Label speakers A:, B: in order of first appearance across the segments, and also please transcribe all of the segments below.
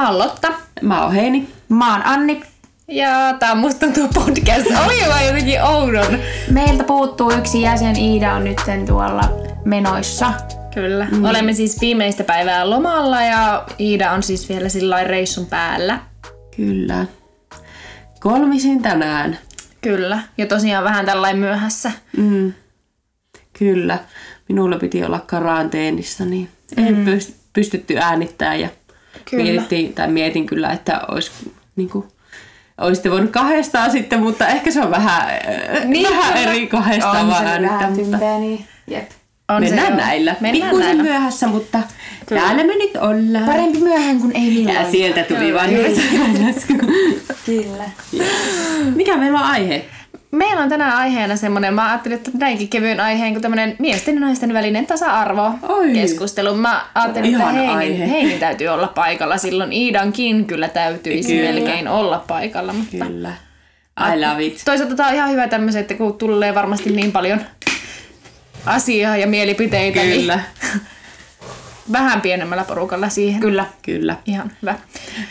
A: Mä oon Lotta.
B: Mä oon Heini.
C: Mä oon Anni.
A: Ja tää on musta tuo podcast. Oli vaan jotenkin oudon.
C: Meiltä puuttuu yksi jäsen. Iida on nyt tuolla menoissa.
A: Kyllä. Mm. Olemme siis viimeistä päivää lomalla ja Iida on siis vielä sillä reissun päällä.
B: Kyllä. Kolmisin tänään.
A: Kyllä. Ja tosiaan vähän tällainen myöhässä.
B: Mm. Kyllä. Minulla piti olla karanteenissa, niin mm. en pyst- pystytty äänittämään ja kyllä. Mietittiin, tai mietin kyllä, että olisi niin kuin, olisitte voinut kahdestaan sitten, mutta ehkä se on vähän, niin, vähän eri kahdestaan
C: vaan
B: äänittää.
C: Mutta... niin jep.
B: On Mennään näillä. Mennään Pikkuisen näillä. myöhässä, mutta Kyllä. täällä me nyt ollaan.
C: Parempi myöhään kuin ei millään.
B: Ja sieltä tuli vain
C: Kyllä.
B: Mikä meillä on aihe?
A: Meillä on tänään aiheena semmoinen, mä ajattelin, että näinkin kevyen aiheen kuin tämmöinen miesten ja naisten välinen tasa-arvo Oi. keskustelu. Mä ajattelin, että Heinin, Heinin täytyy olla paikalla silloin. Iidankin kyllä täytyisi kyllä. melkein olla paikalla. Mutta
B: kyllä. I love it.
A: Toisaalta tämä on ihan hyvä tämmöiset, että kun tulee varmasti niin paljon asiaa ja mielipiteitä. Niin kyllä. Niin vähän pienemmällä porukalla siihen.
C: Kyllä.
B: Kyllä.
A: Ihan hyvä.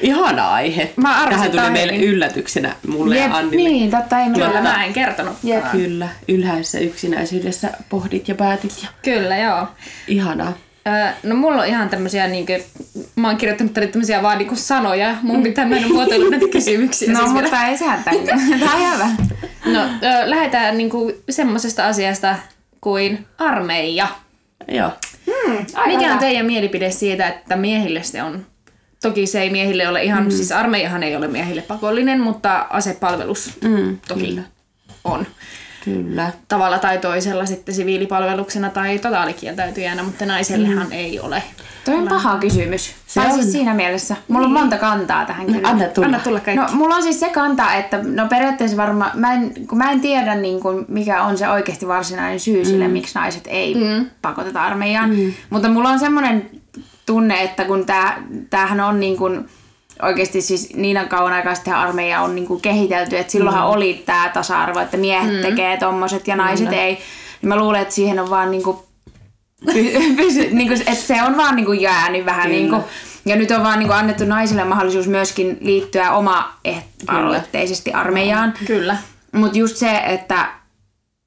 B: Ihana aihe. Mä Tähän tuli meille yllätyksenä mulle
C: Jep,
B: ja Annille.
C: Niin, totta ei
A: Kyllä, mä en kertonut.
B: Jep. Kyllä, ylhäisessä yksinäisyydessä pohdit ja päätit. Ja...
A: Kyllä, joo.
B: Ihanaa.
A: No mulla on ihan tämmöisiä, niin kuin, mä oon kirjoittanut tänne tämmöisiä vaan niin sanoja. Mun pitää mennä muotoilla näitä kysymyksiä.
C: No, siis mutta vielä. ei sehän Tämä on hyvä.
A: No, lähdetään niin kuin, semmoisesta asiasta kuin armeija.
B: Joo.
A: Hmm, Mikä on teidän mielipide siitä, että miehille se on Toki se ei miehille ole ihan, mm. siis armeijahan ei ole miehille pakollinen, mutta asepalvelus mm, toki kyllä. on.
B: Kyllä.
A: Tavalla tai toisella sitten siviilipalveluksena tai totaalikieltäytyjänä, mutta naisellehan mm. ei ole.
C: Toi on paha kysymys. Se tai on. siis siinä mielessä. Mulla niin. on monta kantaa tähän kyllä.
B: Anna tulla.
A: Anna tulla kaikki.
C: No, mulla on siis se kanta, että no periaatteessa varmaan, mä en, kun mä en tiedä niin kuin, mikä on se oikeasti varsinainen syy sille, mm. miksi naiset ei mm. pakoteta armeijaan. Mm. Mutta mulla on semmoinen tunne, että kun tää, tämähän on niin kuin, oikeasti siis niin kauan aikaa sitten armeija on niin kuin kehitelty, että silloinhan mm. oli tämä tasa-arvo, että miehet mm. tekee tommoset ja naiset mm. ei. Niin mä luulen, että siihen on vaan niin kuin, pysy, niin kuin, että se on vaan niin kuin jäänyt vähän niin kuin, ja nyt on vaan niin kuin annettu naisille mahdollisuus myöskin liittyä oma aloitteisesti armeijaan.
A: Kyllä.
C: Mutta just se, että,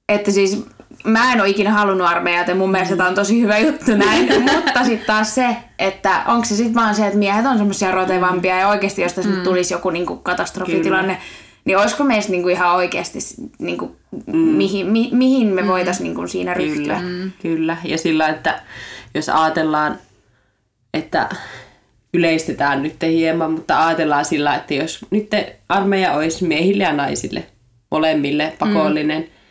C: että siis mä en ole ikinä halunnut armeijaa, ja mun mielestä tämä on tosi hyvä juttu näin, mutta sitten taas se, että onko se sitten vaan se, että miehet on semmoisia rotevampia ja oikeasti jos tässä mm. tulisi joku niinku katastrofitilanne, Kyllä. niin olisiko meistä niinku ihan oikeasti, niinku, mm. mihin, mi, mihin me mm. voitaisiin niinku siinä ryhtyä.
B: Kyllä. Mm. Kyllä, ja sillä, että jos ajatellaan, että yleistetään nyt hieman, mutta ajatellaan sillä, että jos nyt armeija olisi miehille ja naisille molemmille pakollinen, mm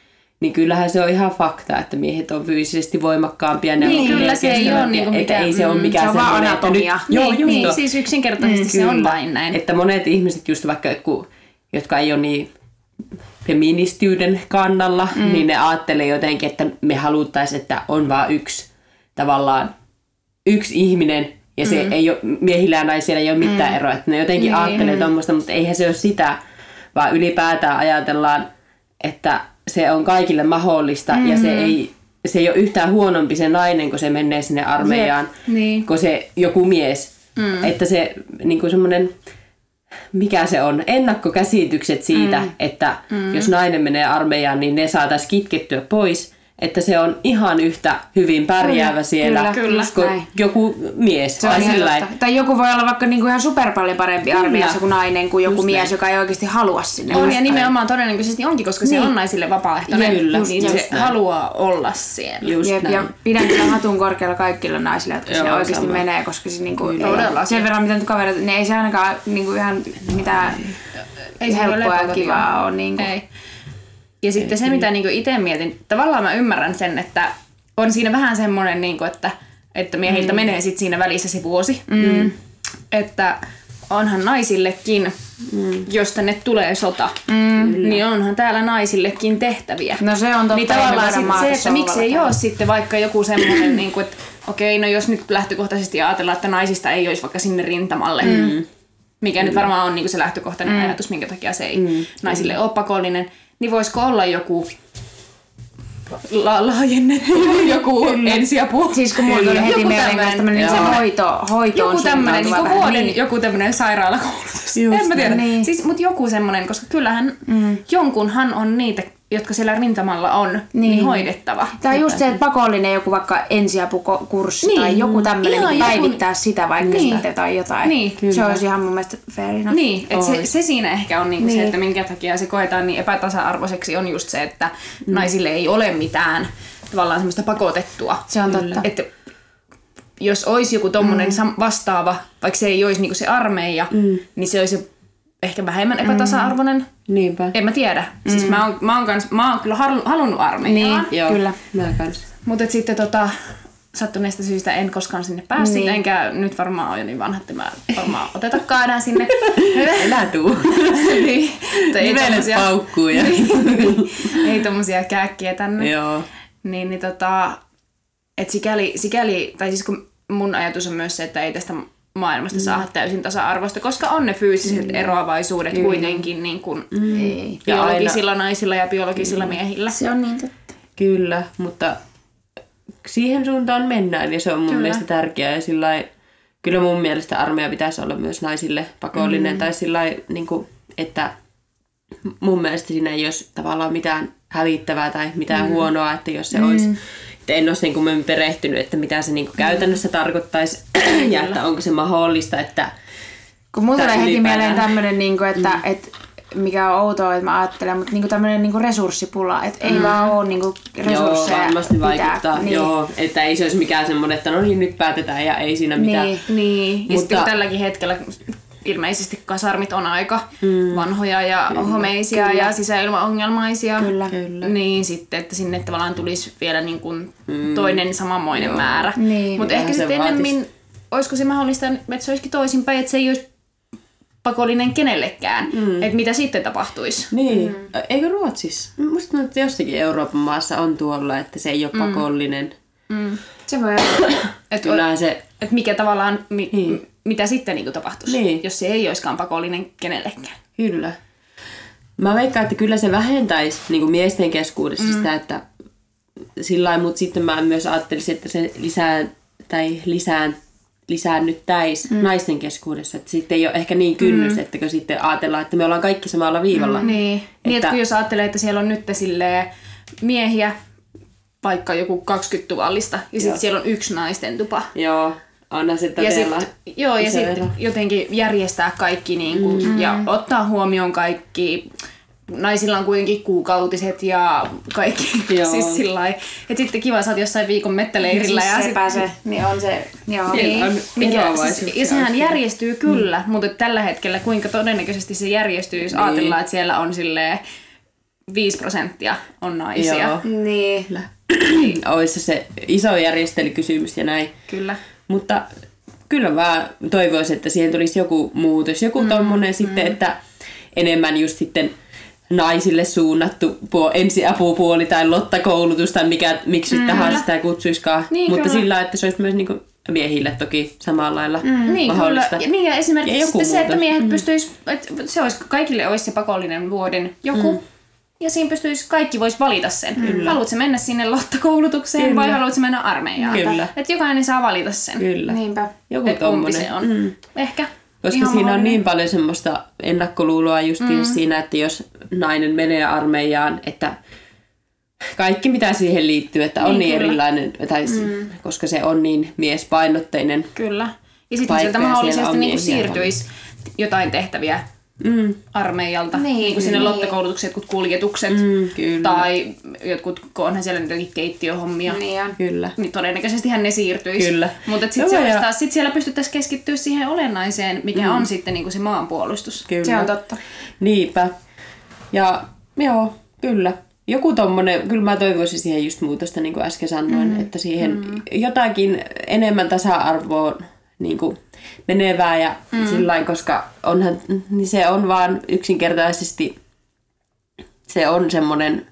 B: niin kyllähän se on ihan fakta, että miehet on fyysisesti voimakkaampia. Ne
A: niin, kyllä se ei ole niin
B: eikä ei se ole mm, mikään
C: se on vaan anatomia.
B: Nyt, joo,
A: niin, niin, siis yksinkertaisesti mm, se on vain näin.
B: Että monet ihmiset just vaikka, jotka ei ole niin feministiyden kannalla, mm. niin ne ajattelee jotenkin, että me haluttaisiin, että on vain yksi tavallaan yksi ihminen, ja se mm. ei ole, miehillä ja naisilla ei ole mitään mm. eroa. Että ne jotenkin niin. ajattelee tuommoista, mutta eihän se ole sitä, vaan ylipäätään ajatellaan, että se on kaikille mahdollista mm-hmm. ja se mm-hmm. ei, se ei ole yhtään huonompi se nainen, kun se menee sinne armeijaan,
A: se, niin.
B: kuin se joku mies. Mm. Että se niin kuin semmoinen, mikä se on, ennakkokäsitykset siitä, mm. että mm. jos nainen menee armeijaan, niin ne saataisiin kitkettyä pois että se on ihan yhtä hyvin pärjäävä kyllä, siellä
C: kyllä,
B: kuin näin. joku mies.
C: Se tai, sillä
B: tai
C: joku voi olla vaikka niinku ihan super paljon parempi armeijassa kuin nainen kuin joku Just mies, näin. joka ei oikeasti halua sinne.
A: On ja nimenomaan todennäköisesti onkin, koska niin. se on naisille vapaaehtoinen. Kyllä, niin just se näin. haluaa olla siellä.
C: Just Jep, ja pidän kyllä hatun korkealla kaikille naisille, jotka sinne oikeasti sama. menee, koska se niinku, ei, sen verran mitä nyt kaverit, niin ei se ainakaan niinku ihan mitään ei helppoa ja kivaa ole. Niinku. Ei.
A: Ja sitten se, mitä niin itse mietin, tavallaan mä ymmärrän sen, että on siinä vähän semmoinen, niin kuin, että, että miehiltä mm. menee sitten siinä välissä se vuosi. Mm. Että onhan naisillekin, mm. jos tänne tulee sota, mm. niin onhan täällä naisillekin tehtäviä.
C: No se on totta.
A: Niin tavallaan sit se, että miksi ei ole sitten vaikka joku semmoinen, niin kuin, että okei, no jos nyt lähtökohtaisesti ajatellaan, että naisista ei olisi vaikka sinne rintamalle, mm. mikä mm. nyt varmaan on niin kuin se lähtökohtainen mm. ajatus, minkä takia se ei mm. naisille ole pakollinen, niin voisiko olla joku la- laajennettu joku ensiapu.
C: Siis kun mulla tuli heti
A: Joku
C: mieleen
A: tämmönen-
C: myös tämmönen se
B: Joo.
C: hoito, hoitoon
A: joku tämmönen niinku
C: vähän.
A: vuoden
C: Niin.
A: joku tämmönen sairaalakoulutus.
B: Just
A: en mä tiedä.
C: niin.
A: Siis, mut joku semmonen, koska kyllähän mm. jonkunhan on niitä, jotka siellä rintamalla on, niin,
C: Niin.
A: hoidettava.
C: Tai just se, että pakollinen joku vaikka ensiapukurssi
A: Niin.
C: tai joku tämmöinen niin
A: joku-
C: päivittää sitä vaikka
A: Niin.
C: sitten tai jotain.
A: Niin,
C: se
B: kyllä.
C: olisi ihan mun mielestä fair enough.
A: Niin, että se, se siinä ehkä on niinku niin.
C: Niin.
A: se, että minkä takia se koetaan niin epätasa-arvoiseksi, on just se, että mm. naisille ei ole mitään tavallaan semmoista pakotettua.
C: Se on totta.
A: Että jos olisi joku tommonen mm. vastaava, vaikka se ei olisi niinku se armeija, mm. niin se olisi ehkä vähemmän epätasa-arvoinen.
B: Niinpä.
A: En mä tiedä. Mm. Siis mä oon, mä oon, kans, mä oon kyllä halu- halunnut armeijaan.
C: Niin. Kyllä.
B: Mä kans.
A: Mutta sitten tota, sattuneesta syystä en koskaan sinne päässyt,
C: Niin.
A: niin. enkä nyt varmaan ole jo niin vanha, että mä varmaan otetakaan enää sinne.
B: Enää tuu.
A: niin, ei
B: Nivelet paukkuu ja...
A: ei tommosia kääkkiä tänne.
B: Joo.
A: Niin, niin tota, et sikäli, sikäli, tai siis kun mun ajatus on myös se, että ei tästä maailmasta mm. saada täysin tasa-arvoista, koska on ne fyysiset mm. eroavaisuudet mm. kuitenkin niin kuin mm. Biologisilla naisilla ja biologisilla miehillä.
C: Se on niin totta.
B: Kyllä, mutta siihen suuntaan mennään ja se on mun
A: Kyllä.
B: mielestä tärkeää. Ja sillä lailla- kyllä mun mielestä armeija pitäisi olla myös naisille pakollinen. Mm. Tai sillä lailla, niin kuin, että mun mielestä siinä ei olisi tavallaan mitään hävittävää tai mitään mm. huonoa, että jos se mm. olisi en ole sen kummemmin perehtynyt, että mitä se niin kuin käytännössä tarkoittaisi ja että onko se mahdollista, että
C: Kun mulla tulee heti mieleen tämmönen, niin että mm. et, mikä on outoa, että mä ajattelen, mutta niin tämmöinen niin resurssipula, että ei vaan ole niin
B: Joo,
C: resursseja
B: varmasti
C: pitää.
B: vaikuttaa.
C: Niin.
B: Joo, että ei se olisi mikään semmoinen, että no niin, nyt päätetään ja ei siinä mitään.
C: Niin.
A: Niin, ja
B: Mutta-
A: sitten kun tälläkin hetkellä ilmeisesti kasarmit on aika mm. vanhoja ja kyllä, homeisia
C: kyllä.
A: ja sisäilmaongelmaisia.
C: Kyllä.
B: Kyllä.
A: Niin sitten, että sinne tavallaan tulisi vielä niin kuin toinen samanmoinen
B: Joo.
A: määrä.
C: Niin.
A: Mutta ehkä
B: se
A: sitten
B: vaatis-
A: ennemmin, olisiko se mahdollista, että se olisikin toisinpäin, että se ei olisi pakollinen kenellekään. Mm. Että mitä sitten tapahtuisi.
B: Niin, mm. eikö Ruotsissa? Musta tuntuu, että jossakin Euroopan maassa on tuolla, että se ei ole pakollinen.
A: Mm.
C: Se voi olla.
A: Että
B: se,
A: et mikä tavallaan, mi,
B: Niin.
A: Mitä sitten niin tapahtuisi,
B: Niin.
A: jos se ei olisikaan pakollinen kenellekään.
B: kyllä. Mä veikkaan, että kyllä se vähentäisi niin kuin miesten keskuudessa mm. sitä, että sillä mutta sitten mä myös ajattelisin, että se lisää, tai lisään, lisäännyttäisi mm. naisten keskuudessa. Että sitten ei ole ehkä niin kynnys, mm. että sitten ajatellaan, että me ollaan kaikki samalla viivalla.
A: Mm, niin, että... niin että
B: Että-
A: kun jos ajattelee, että siellä on nyt silleen miehiä, vaikka joku 20 tuvallista, ja sitten siellä on yksi naisten tupa.
B: Joo, onhan se
A: Ja sitten joo, ja sit
B: ero.
A: jotenkin järjestää kaikki niin kuin, mm. ja ottaa huomioon kaikki. Naisilla on kuitenkin kuukautiset ja kaikki.
B: Joo.
A: siis sillä. Et sitten kiva, sä oot jossain viikon mettäleirillä.
C: siis
A: ja
C: se
A: sit,
C: pääsee, niin on se, joo.
B: Siellä on
A: niin, mikä, siis, ja sehän järjestyy kyllä, mm. mutta tällä hetkellä kuinka todennäköisesti se järjestyy, jos
B: Niin.
A: ajatellaan, että siellä on silleen 5 prosenttia on naisia.
B: Joo.
C: Niin.
B: Kyllä. Olisi se iso järjestelykysymys ja näin.
A: Kyllä.
B: Mutta kyllä mä toivoisin, että siihen tulisi joku muutos. Joku mm, tommonen mm. sitten, että enemmän just sitten naisille suunnattu puo- ensiapupuoli tai lottakoulutus tai mikä, miksi mm, tahansa sitä kutsuiskaan.
A: Niin,
B: Mutta
A: kyllä.
B: sillä, että se olisi myös niinku miehille toki samalla lailla mm,
A: Niin, kyllä.
B: mahdollista.
A: Ja, niin, ja esimerkiksi
B: Ja joku
A: se, että
B: muutos.
A: miehet mm. pystyis, että se olisi, kaikille olisi se pakollinen vuoden joku, mm. Ja siinä pystyisi, kaikki vois valita sen. Mm. Haluatko mennä sinne lottakoulutukseen
B: Kyllä.
A: vai haluatko mennä armeijaan?
B: Kyllä.
A: Että jokainen saa valita sen.
B: Kyllä.
C: Niinpä.
B: Joku
A: kumpi
B: tommonen.
A: se on.
B: Mm.
A: Ehkä.
B: Koska
A: Ihan
B: siinä on niin paljon semmoista ennakkoluuloa just mm. siinä, että jos nainen menee armeijaan, että kaikki mitä siihen liittyy, että on
A: Niin,
B: niin,
A: kyllä.
B: erilainen, tai mm. koska se on niin miespainotteinen.
A: Kyllä. Ja sitten sieltä mahdollisesti
B: on
A: niin siirtyisi jotain tehtäviä
B: Mm.
A: armeijalta.
C: Niin,
A: Niin, kuin sinne
C: niin.
A: lottakoulutukset, jotkut kuljetukset.
B: Mm, kyllä.
A: Tai jotkut, kun onhan siellä jotakin keittiöhommia.
C: Niin on.
B: Kyllä.
A: Niin todennäköisesti hän ne siirtyisi.
B: Kyllä.
A: Mutta sitten se
B: ja-
A: taas, sit siellä pystyttäisiin keskittyä siihen olennaiseen, mikä mm. on sitten niinku se maanpuolustus.
B: Kyllä.
C: Se on totta.
B: Niinpä. Ja joo, kyllä. Joku tommonen, kyllä mä toivoisin siihen just muutosta, niin kuin äsken sanoin, mm. että siihen mm. jotakin enemmän tasa-arvoa niin kuin menevää ja mm. sillain, koska onhan, niin se on vaan yksinkertaisesti, se on semmoinen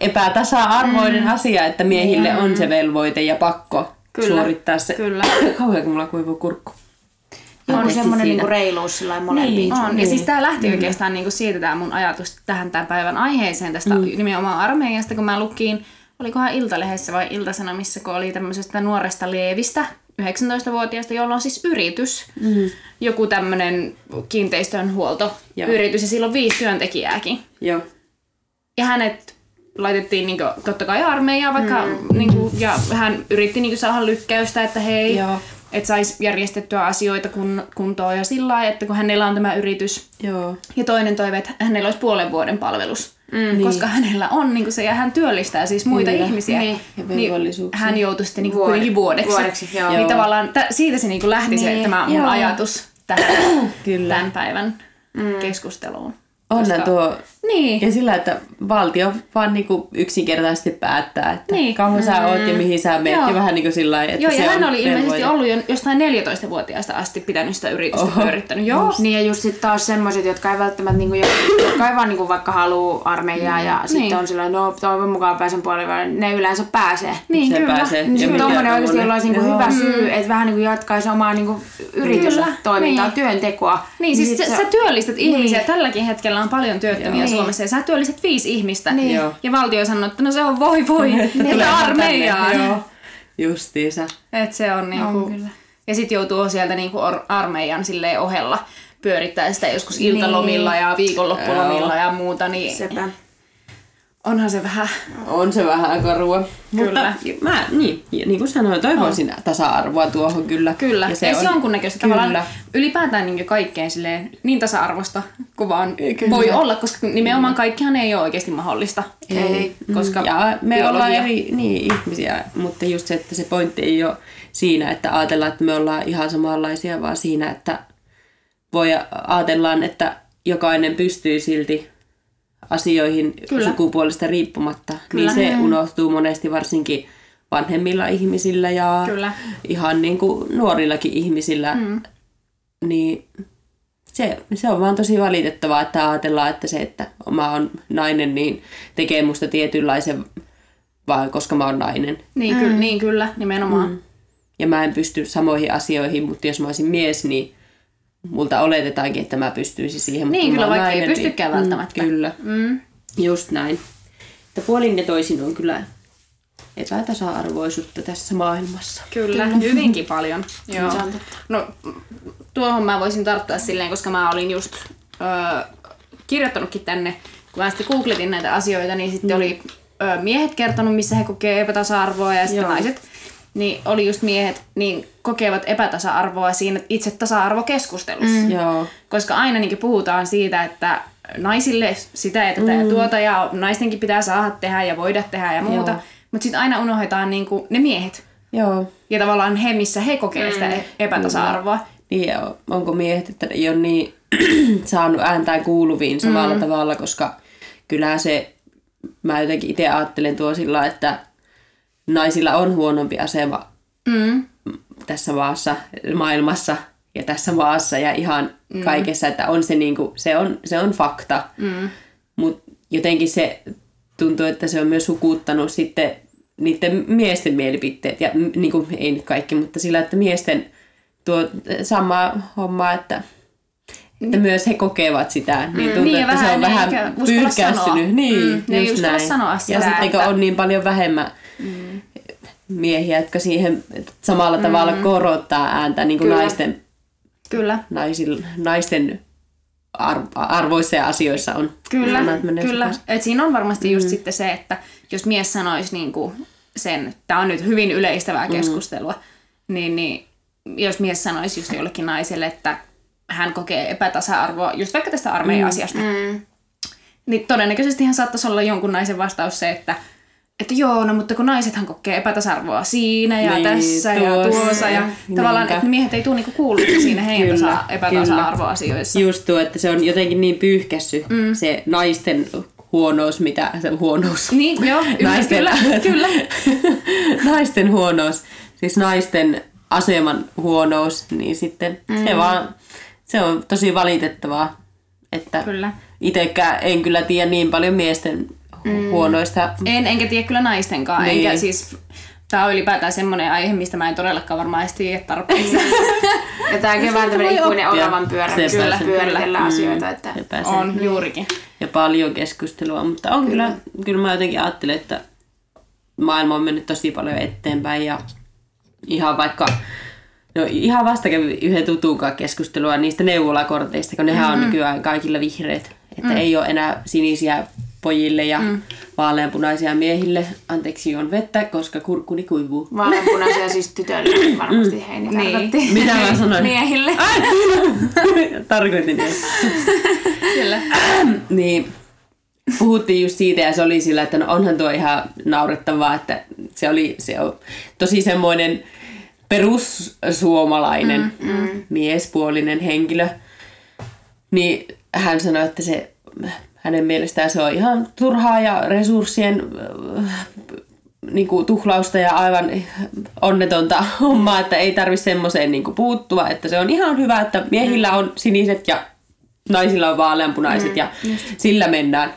B: epätasa-arvoinen mm. asia, että miehille mm. on se velvoite ja pakko
A: Kyllä.
B: suorittaa se.
A: Kyllä.
B: Kauhean kun mulla kuivuu kurkku.
C: Joku
B: On
C: semmoinen niinku reiluus sillä molempiin.
B: Niin.
A: On. Ja
B: Niin.
A: siis tämä lähti oikeastaan niinku siitä tämä mun ajatus tähän tämän päivän aiheeseen tästä mm. nimenomaan armeijasta, kun mä lukin olikohan Iltalehdessä vai Iltasanomissa, kun oli tämmöisestä nuoresta Leevistä, 19-vuotiaasta, jolla on siis yritys, mm. joku tämmöinen kiinteistönhuoltoyritys, ja sillä on viisi työntekijääkin.
B: Joo.
A: Ja hänet laitettiin niin kuin, totta kai armeijaan vaikka, mm. niin kuin, ja hän yritti niin kuin, saada lykkäystä, että hei,
B: Joo.
A: että saisi järjestettyä asioita kun, kuntoon ja sillä lailla, että kun hänellä on tämä yritys.
B: Joo.
A: Ja toinen toive, että hänellä olisi puolen vuoden palvelus. Mm, koska hänellä on niin kuin se, ja hän työllistää siis muita
B: Kyllä.
A: ihmisiä.
C: Niin.
B: Velvollisuuksia.
A: hän joutui sitten niin
C: Vuode-
A: kuitenkin vuodeksi.
C: vuodeksi, joo.
A: Niin
B: Joo.
A: tavallaan tä, siitä se niin kuin lähti se
C: Niin,
A: tämä mun
B: joo.
A: ajatus tähän
B: Kyllä.
A: tämän päivän keskusteluun.
B: Onhan tuo...
A: Niin.
B: Ja sillä, että valtio vaan niinku yksinkertaisesti päättää, että
A: Niin.
B: niin. kauan sä oot ja mihin sä menet.
A: Joo.
B: Ja vähän niin kuin sillä lailla, että
A: Joo, ja
B: se
A: hän oli ilmeisesti ollut jo jostain 14-vuotiaasta asti pitänyt sitä yritystä
B: Oho.
A: pyörittänyt. Joo.
C: Niin ja just sit taas semmoiset, jotka ei välttämättä niinku, jotka ei vaan niinku vaikka haluu armeijaa ja
A: Niin.
C: sitten on sillä no toivon mukaan pääsen puolelle, ne yleensä pääsee.
A: Niin,
B: Se
A: kyllä.
B: pääsee.
C: Niin
B: Ja
C: sitten tommonen oikeasti, jolla olisi niinku hyvä syy, että vähän niinku jatkaisi omaa niinku yritystoimintaa,
A: niin.
C: työntekoa.
A: Niin, siis
C: sit
A: sä, työllistät ihmisiä.
C: Niin.
A: Tälläkin hetkellä on paljon työttömiä. Suomessa ja sä työllistät viisi ihmistä.
C: Niin.
B: Joo.
A: Ja valtio sanoo, että no se on voi voi, että armeijaan.
B: Joo. Justiinsa.
A: Et se on niinku...
C: On kyllä.
A: Ja sit joutuu sieltä niinku armeijan silleen ohella pyörittää sitä joskus iltalomilla ja viikonloppulomilla ja muuta, niin
C: Sepä.
A: Onhan se vähän...
B: On se vähän karua.
A: Kyllä.
B: Mutta mä, niin, ja niin kuin sanoin, toivoisin tasa-arvoa tuohon kyllä.
A: Kyllä,
B: Ja
A: se edes
B: on-
A: jonkunnäköistä
B: kyllä.
A: tavallaan ylipäätään niin kaikkeen silleen, niin tasa-arvosta kuin vaan
B: Kyllä.
A: voi olla, koska nimenomaan kaikkihan ei ole oikeasti mahdollista.
C: Ei.
A: Koska
B: ja me
A: biologia-
B: ollaan eri niin, ihmisiä, mutta just se, että se pointti ei ole siinä, että ajatellaan, että me ollaan ihan samanlaisia, vaan siinä, että voi ajatellaan, että jokainen pystyy silti asioihin
A: Kyllä.
B: Kyllä. sukupuolesta riippumatta,
A: Kyllä.
B: niin se unohtuu monesti varsinkin vanhemmilla ihmisillä ja
A: Kyllä.
B: ihan niin kuin nuorillakin ihmisillä. Mm. Niin se, se on vaan tosi valitettavaa, että ajatellaan, että se, että mä oon nainen, niin tekee musta tietynlaisen, vaan koska mä oon nainen.
A: Niin, ky- niin kyllä, nimenomaan. Mm.
B: Ja mä en pysty samoihin asioihin, mutta jos mä olisin mies, niin multa oletetaankin, että mä pystyisin siihen.
A: Niin,
B: mutta
A: kyllä, vaikka ei
B: nainen,
A: pystykään välttämättä.
B: Mm, kyllä,
A: Mm.
B: just näin. Että puolin ja toisin on kyllä epätasa-arvoisuutta tässä maailmassa.
A: Kyllä, hyvinkin paljon. Joo. No, tuohon mä voisin tarttua silleen, koska mä olin just öö, kirjoittanutkin tänne, kun mä sitten googletin näitä asioita, niin sitten oli öö, miehet kertonut, missä he kokee epätasa-arvoa ja sitten
B: Joo.
A: naiset, niin oli just miehet, niin kokevat epätasa-arvoa siinä itse tasa-arvokeskustelussa. Mm.
B: Joo.
A: Koska aina niin puhutaan siitä, että naisille sitä ja tätä mm. ja tuota ja naistenkin pitää saada tehdä ja voida tehdä ja muuta. Mutta sitten aina unohdetaan niin ne miehet.
B: Joo.
A: Ja tavallaan he, missä he kokee sitä e- epätasa-arvoa.
B: Niin, onko miehet, että ei ole niin saanut ääntään kuuluviin samalla mm. tavalla, koska kyllä se, mä jotenkin itse ajattelen tuo sillä, että naisilla on huonompi asema
A: Mm.
B: tässä maassa, maailmassa ja tässä maassa ja ihan mm. kaikessa, että on se, niinku, se, on, se on fakta. Mm. Mutta jotenkin se tuntuu, että se on myös hukuttanut sitten niiden miesten mielipiteet, ja m- niinku, ei nyt kaikki, mutta sillä, että miesten tuo samaa hommaa, että, että myös he kokevat sitä, niin tuntuu,
A: Niin, ja
B: että se on
A: vähän
B: vähän pyyhkästynyt. Niin,
A: Mm, ne ei
B: just
A: uskalla
B: näin.
A: sanoa
B: Ja
A: sitä,
B: sitten
A: että-
B: on niin paljon vähemmän miehiä, jotka siihen samalla tavalla korottaa ääntä niin kuin
C: Kyllä.
B: naisten,
A: Kyllä.
B: naisil, naisten ar- arvoissa ja asioissa on.
A: Kyllä,
B: sanat
A: kyllä. Et siinä on varmasti just sitten se, että jos mies sanoisi niinku sen, tämä on nyt hyvin yleistävää keskustelua, niin, niin jos mies sanoisi just jollekin naiselle, että hän kokee epätasa-arvoa, just vaikka tästä armeija-asiasta,
C: Mm.
A: niin todennäköisesti hän saattaisi olla jonkun naisen vastaus se, että että joo, no mutta kun naisethan kokee epätasa-arvoa siinä ja
B: Niin,
A: tässä ja
B: tuossa
A: tuossa ja tavallaan, että miehet ei tule niinku kuulluksi siinä heidän
B: Kyllä,
A: tasa- epätasa-arvoasioissa.
B: Just tuo, että se on jotenkin niin pyyhkässy mm. se naisten huonous, mitä se huonous.
A: Niin, joo,
B: Naisten-
A: kyllä, kyllä.
B: naisten huonous, siis naisten aseman huonous, niin sitten mm. se vaan, se on tosi valitettavaa, että
A: Kyllä.
B: itsekään en kyllä tiedä niin paljon miesten mm. huonoista.
A: En, enkä tiedä kyllä naistenkaan.
B: Niin.
A: Enkä siis, tää on ylipäätään semmoinen aihe, mistä mä en todellakaan varmaan edes tiedä tarpeeksi.
C: Ja tääkin on vähän tämmöinen ikuinen oravan pyörä,
B: Sepä
C: missä
B: se,
C: pyöritellään
B: kyllä.
C: asioita. Että...
B: Se.
A: on, juurikin.
B: Ja paljon keskustelua, mutta on kyllä, kyllä mä jotenkin ajattelen, että maailma on mennyt tosi paljon eteenpäin ja ihan vaikka No ihan vasta kävi yhden tutukaan keskustelua niistä neuvolakorteista, kun nehän mm-hmm. on nykyään kaikilla vihreät. Että mm. ei ole enää sinisiä pojille ja mm. vaaleanpunaisia miehille. Anteeksi, on vettä, koska kurkkuni kuivuu.
C: Vaaleanpunaisia siis tytöille varmasti mm. Heini niin.
B: Mitä mä sanoin?
C: Miehille.
B: Tarkoitin niin.
A: Kyllä.
B: niin puhuttiin just siitä ja se oli sillä, että no onhan tuo ihan naurettavaa, että se oli se on tosi semmoinen perussuomalainen mm, mm. miespuolinen henkilö. Niin hän sanoi, että se hänen mielestään se on ihan turhaa ja resurssien äh, niin kuin, tuhlausta ja aivan onnetonta hommaa, että ei tarvitse semmoiseen niin puuttua. Että se on ihan hyvä, että miehillä on siniset ja naisilla on vaaleanpunaiset mm, ja just. sillä mennään.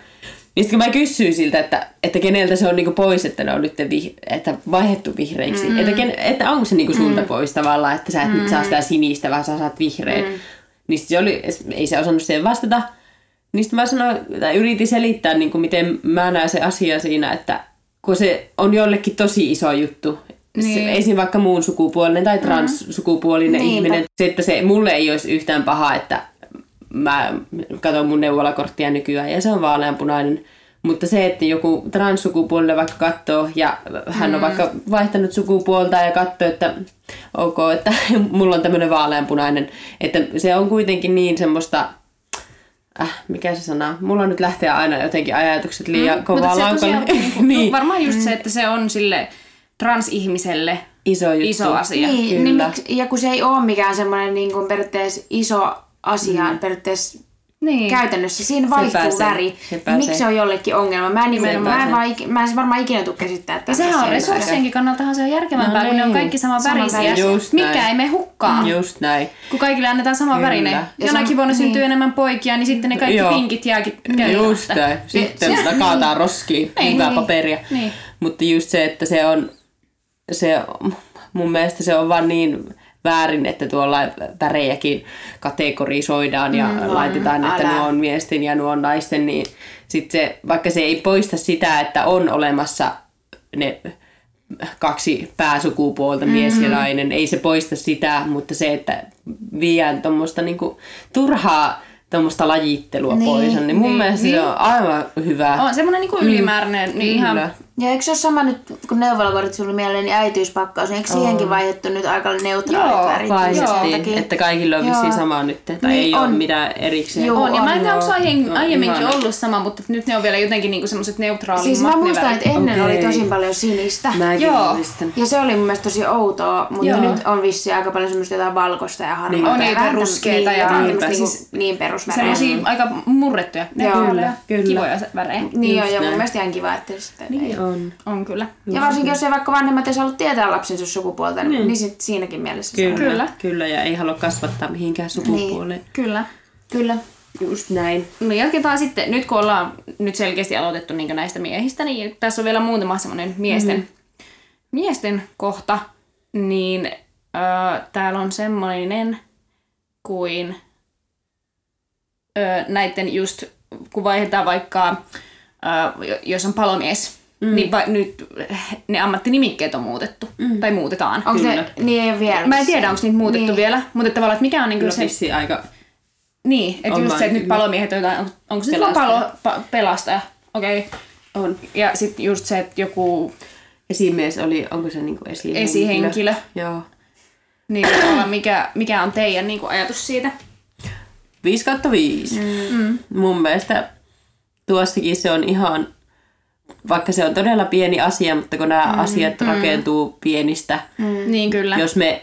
B: Niin sitten kun mä kysyin siltä, että, että keneltä se on niinku pois, että ne on nyt vih- että vaihdettu vihreiksi. Mm. Että, ken, että onko se niinku sulta mm. pois tavallaan, että sä et mm. nyt saa sitä sinistä, vaan sä saat vihreän. Mm. Niin se oli, ei se osannut siihen vastata. Niin sitten mä sanoin, tai yritin selittää, niin kuin miten mä näen se asia siinä, että kun se on jollekin tosi iso juttu, niin. esim. vaikka muun sukupuolinen tai transsukupuolinen mm. ihminen, se, että se mulle ei olisi yhtään paha, että mä katson mun neuvolakorttia nykyään ja se on vaaleanpunainen. Mutta se, että joku transsukupuolinen vaikka katsoo ja hän on mm. vaikka vaihtanut sukupuolta ja katsoo, että ok, että mulla on tämmöinen vaaleanpunainen, että se on kuitenkin niin semmoista äh, mikä se sana, mulla nyt lähtee aina jotenkin ajatukset liian mm, kovaa laukalle.
A: Niin, niin. Varmaan just se, että se on sille transihmiselle
B: iso, juttu.
A: iso asia.
C: Niin, niin, ja kun se ei ole mikään semmoinen niin kuin periaatteessa iso asia mm. periaatteessa niin. käytännössä. Siinä vaihtuu se väri. Se Miksi se on jollekin ongelma? Mä en, niin, mä en, vaan, mä en varmaan ikinä tule käsittää
A: että sehän on resurssienkin kannaltahan se on järkevämpää, no, kun niin. ne on niin. kaikki sama värisiä. Mikä ei me hukkaan.
B: Just näin.
A: Kun kaikille annetaan sama värinen. Jonakin vuonna niin. syntyy enemmän poikia, niin sitten ne kaikki Joo. pinkit jääkin
B: Just näin. Sitten sitä kaataan roskiin. Niin. Hyvää paperia. Niin. Mutta just se, että se on, se, mun mielestä se on vaan niin väärin, että tuolla värejäkin kategorisoidaan ja mm, laitetaan, että älä. nuo on miesten ja nuo on naisten, niin sit se, vaikka se ei poista sitä, että on olemassa ne kaksi pääsukupuolta, mm-hmm. mies ja nainen, ei se poista sitä, mutta se, että viedään tuommoista niinku turhaa tuommoista lajittelua niin, pois, niin mun niin, mielestä niin. se on aivan hyvä.
A: On semmoinen niinku ylimääräinen, mm, niin ihan
C: ja eikö se ole sama nyt, kun neuvolakortit tuli mieleen, niin äitiyspakkaus, niin eikö oh. siihenkin vaihdettu nyt aika neutraalit värit?
B: Joo, että kaikilla on vissiin sama nyt, tai niin ei on. ole mitään erikseen.
A: Joo, on, ja mä en tiedä, onko aiemmin, aiemminkin ihan. ollut sama, mutta nyt ne on vielä jotenkin niinku semmoiset neutraalimmat
C: Siis mä muistan, että ennen okay. oli tosi paljon sinistä.
B: Mäkin Joo. Muistan.
C: Ja se oli mun mielestä tosi outoa, mutta Joo. nyt on vissiin aika paljon semmoista jotain valkoista ja harmaata.
A: Niin. On niitä ruskeita
C: ja niin, siis, niin perusvärejä.
A: Semmoisia aika murrettuja. Kyllä, kyllä. Kivoja värejä.
C: Niin on, ja mun mielestä ihan kiva, että sitten
A: Niin on. On kyllä.
C: Ja varsinkin, jos ei vaikka vanhemmat ei halua tietää lapsensa sukupuolta, niin, niin sit siinäkin mielessä
B: kyllä, kyllä. kyllä, ja ei halua kasvattaa mihinkään sukupuoleen. Niin.
A: Kyllä.
C: Kyllä.
B: Just näin.
A: No jatketaan sitten, nyt kun ollaan nyt selkeästi aloitettu niin näistä miehistä, niin tässä on vielä muutama semmoinen miesten, mm-hmm. miesten kohta, niin äh, täällä on semmoinen kuin äh, näiden just, kun vaihdetaan vaikka, jos on palomies, Mm. Niin va, nyt ne ammattinimikkeet on muutettu. Mm. Tai muutetaan.
C: Onko ne, niin ei vielä?
A: Mä en tiedä, onko niitä muutettu niin. vielä. Mutta tavallaan, että mikä on niin
B: se... aika...
A: Niin, että just se, että nyt palomiehet on jotain... On, onko se nyt palo, pa, pelastaja? Okei. Okay.
B: On.
A: Ja sitten just se, että joku...
B: Esimies oli, onko se niinku esihenkilö?
A: Esihenkilö.
B: Joo.
A: Niin mikä, mikä on teidän niinku ajatus siitä?
B: 5 kautta 5. Mm. Mun mielestä tuossakin se on ihan vaikka se on todella pieni asia, mutta kun nämä mm, asiat mm. rakentuu pienistä,
A: mm. niin kyllä.
B: jos me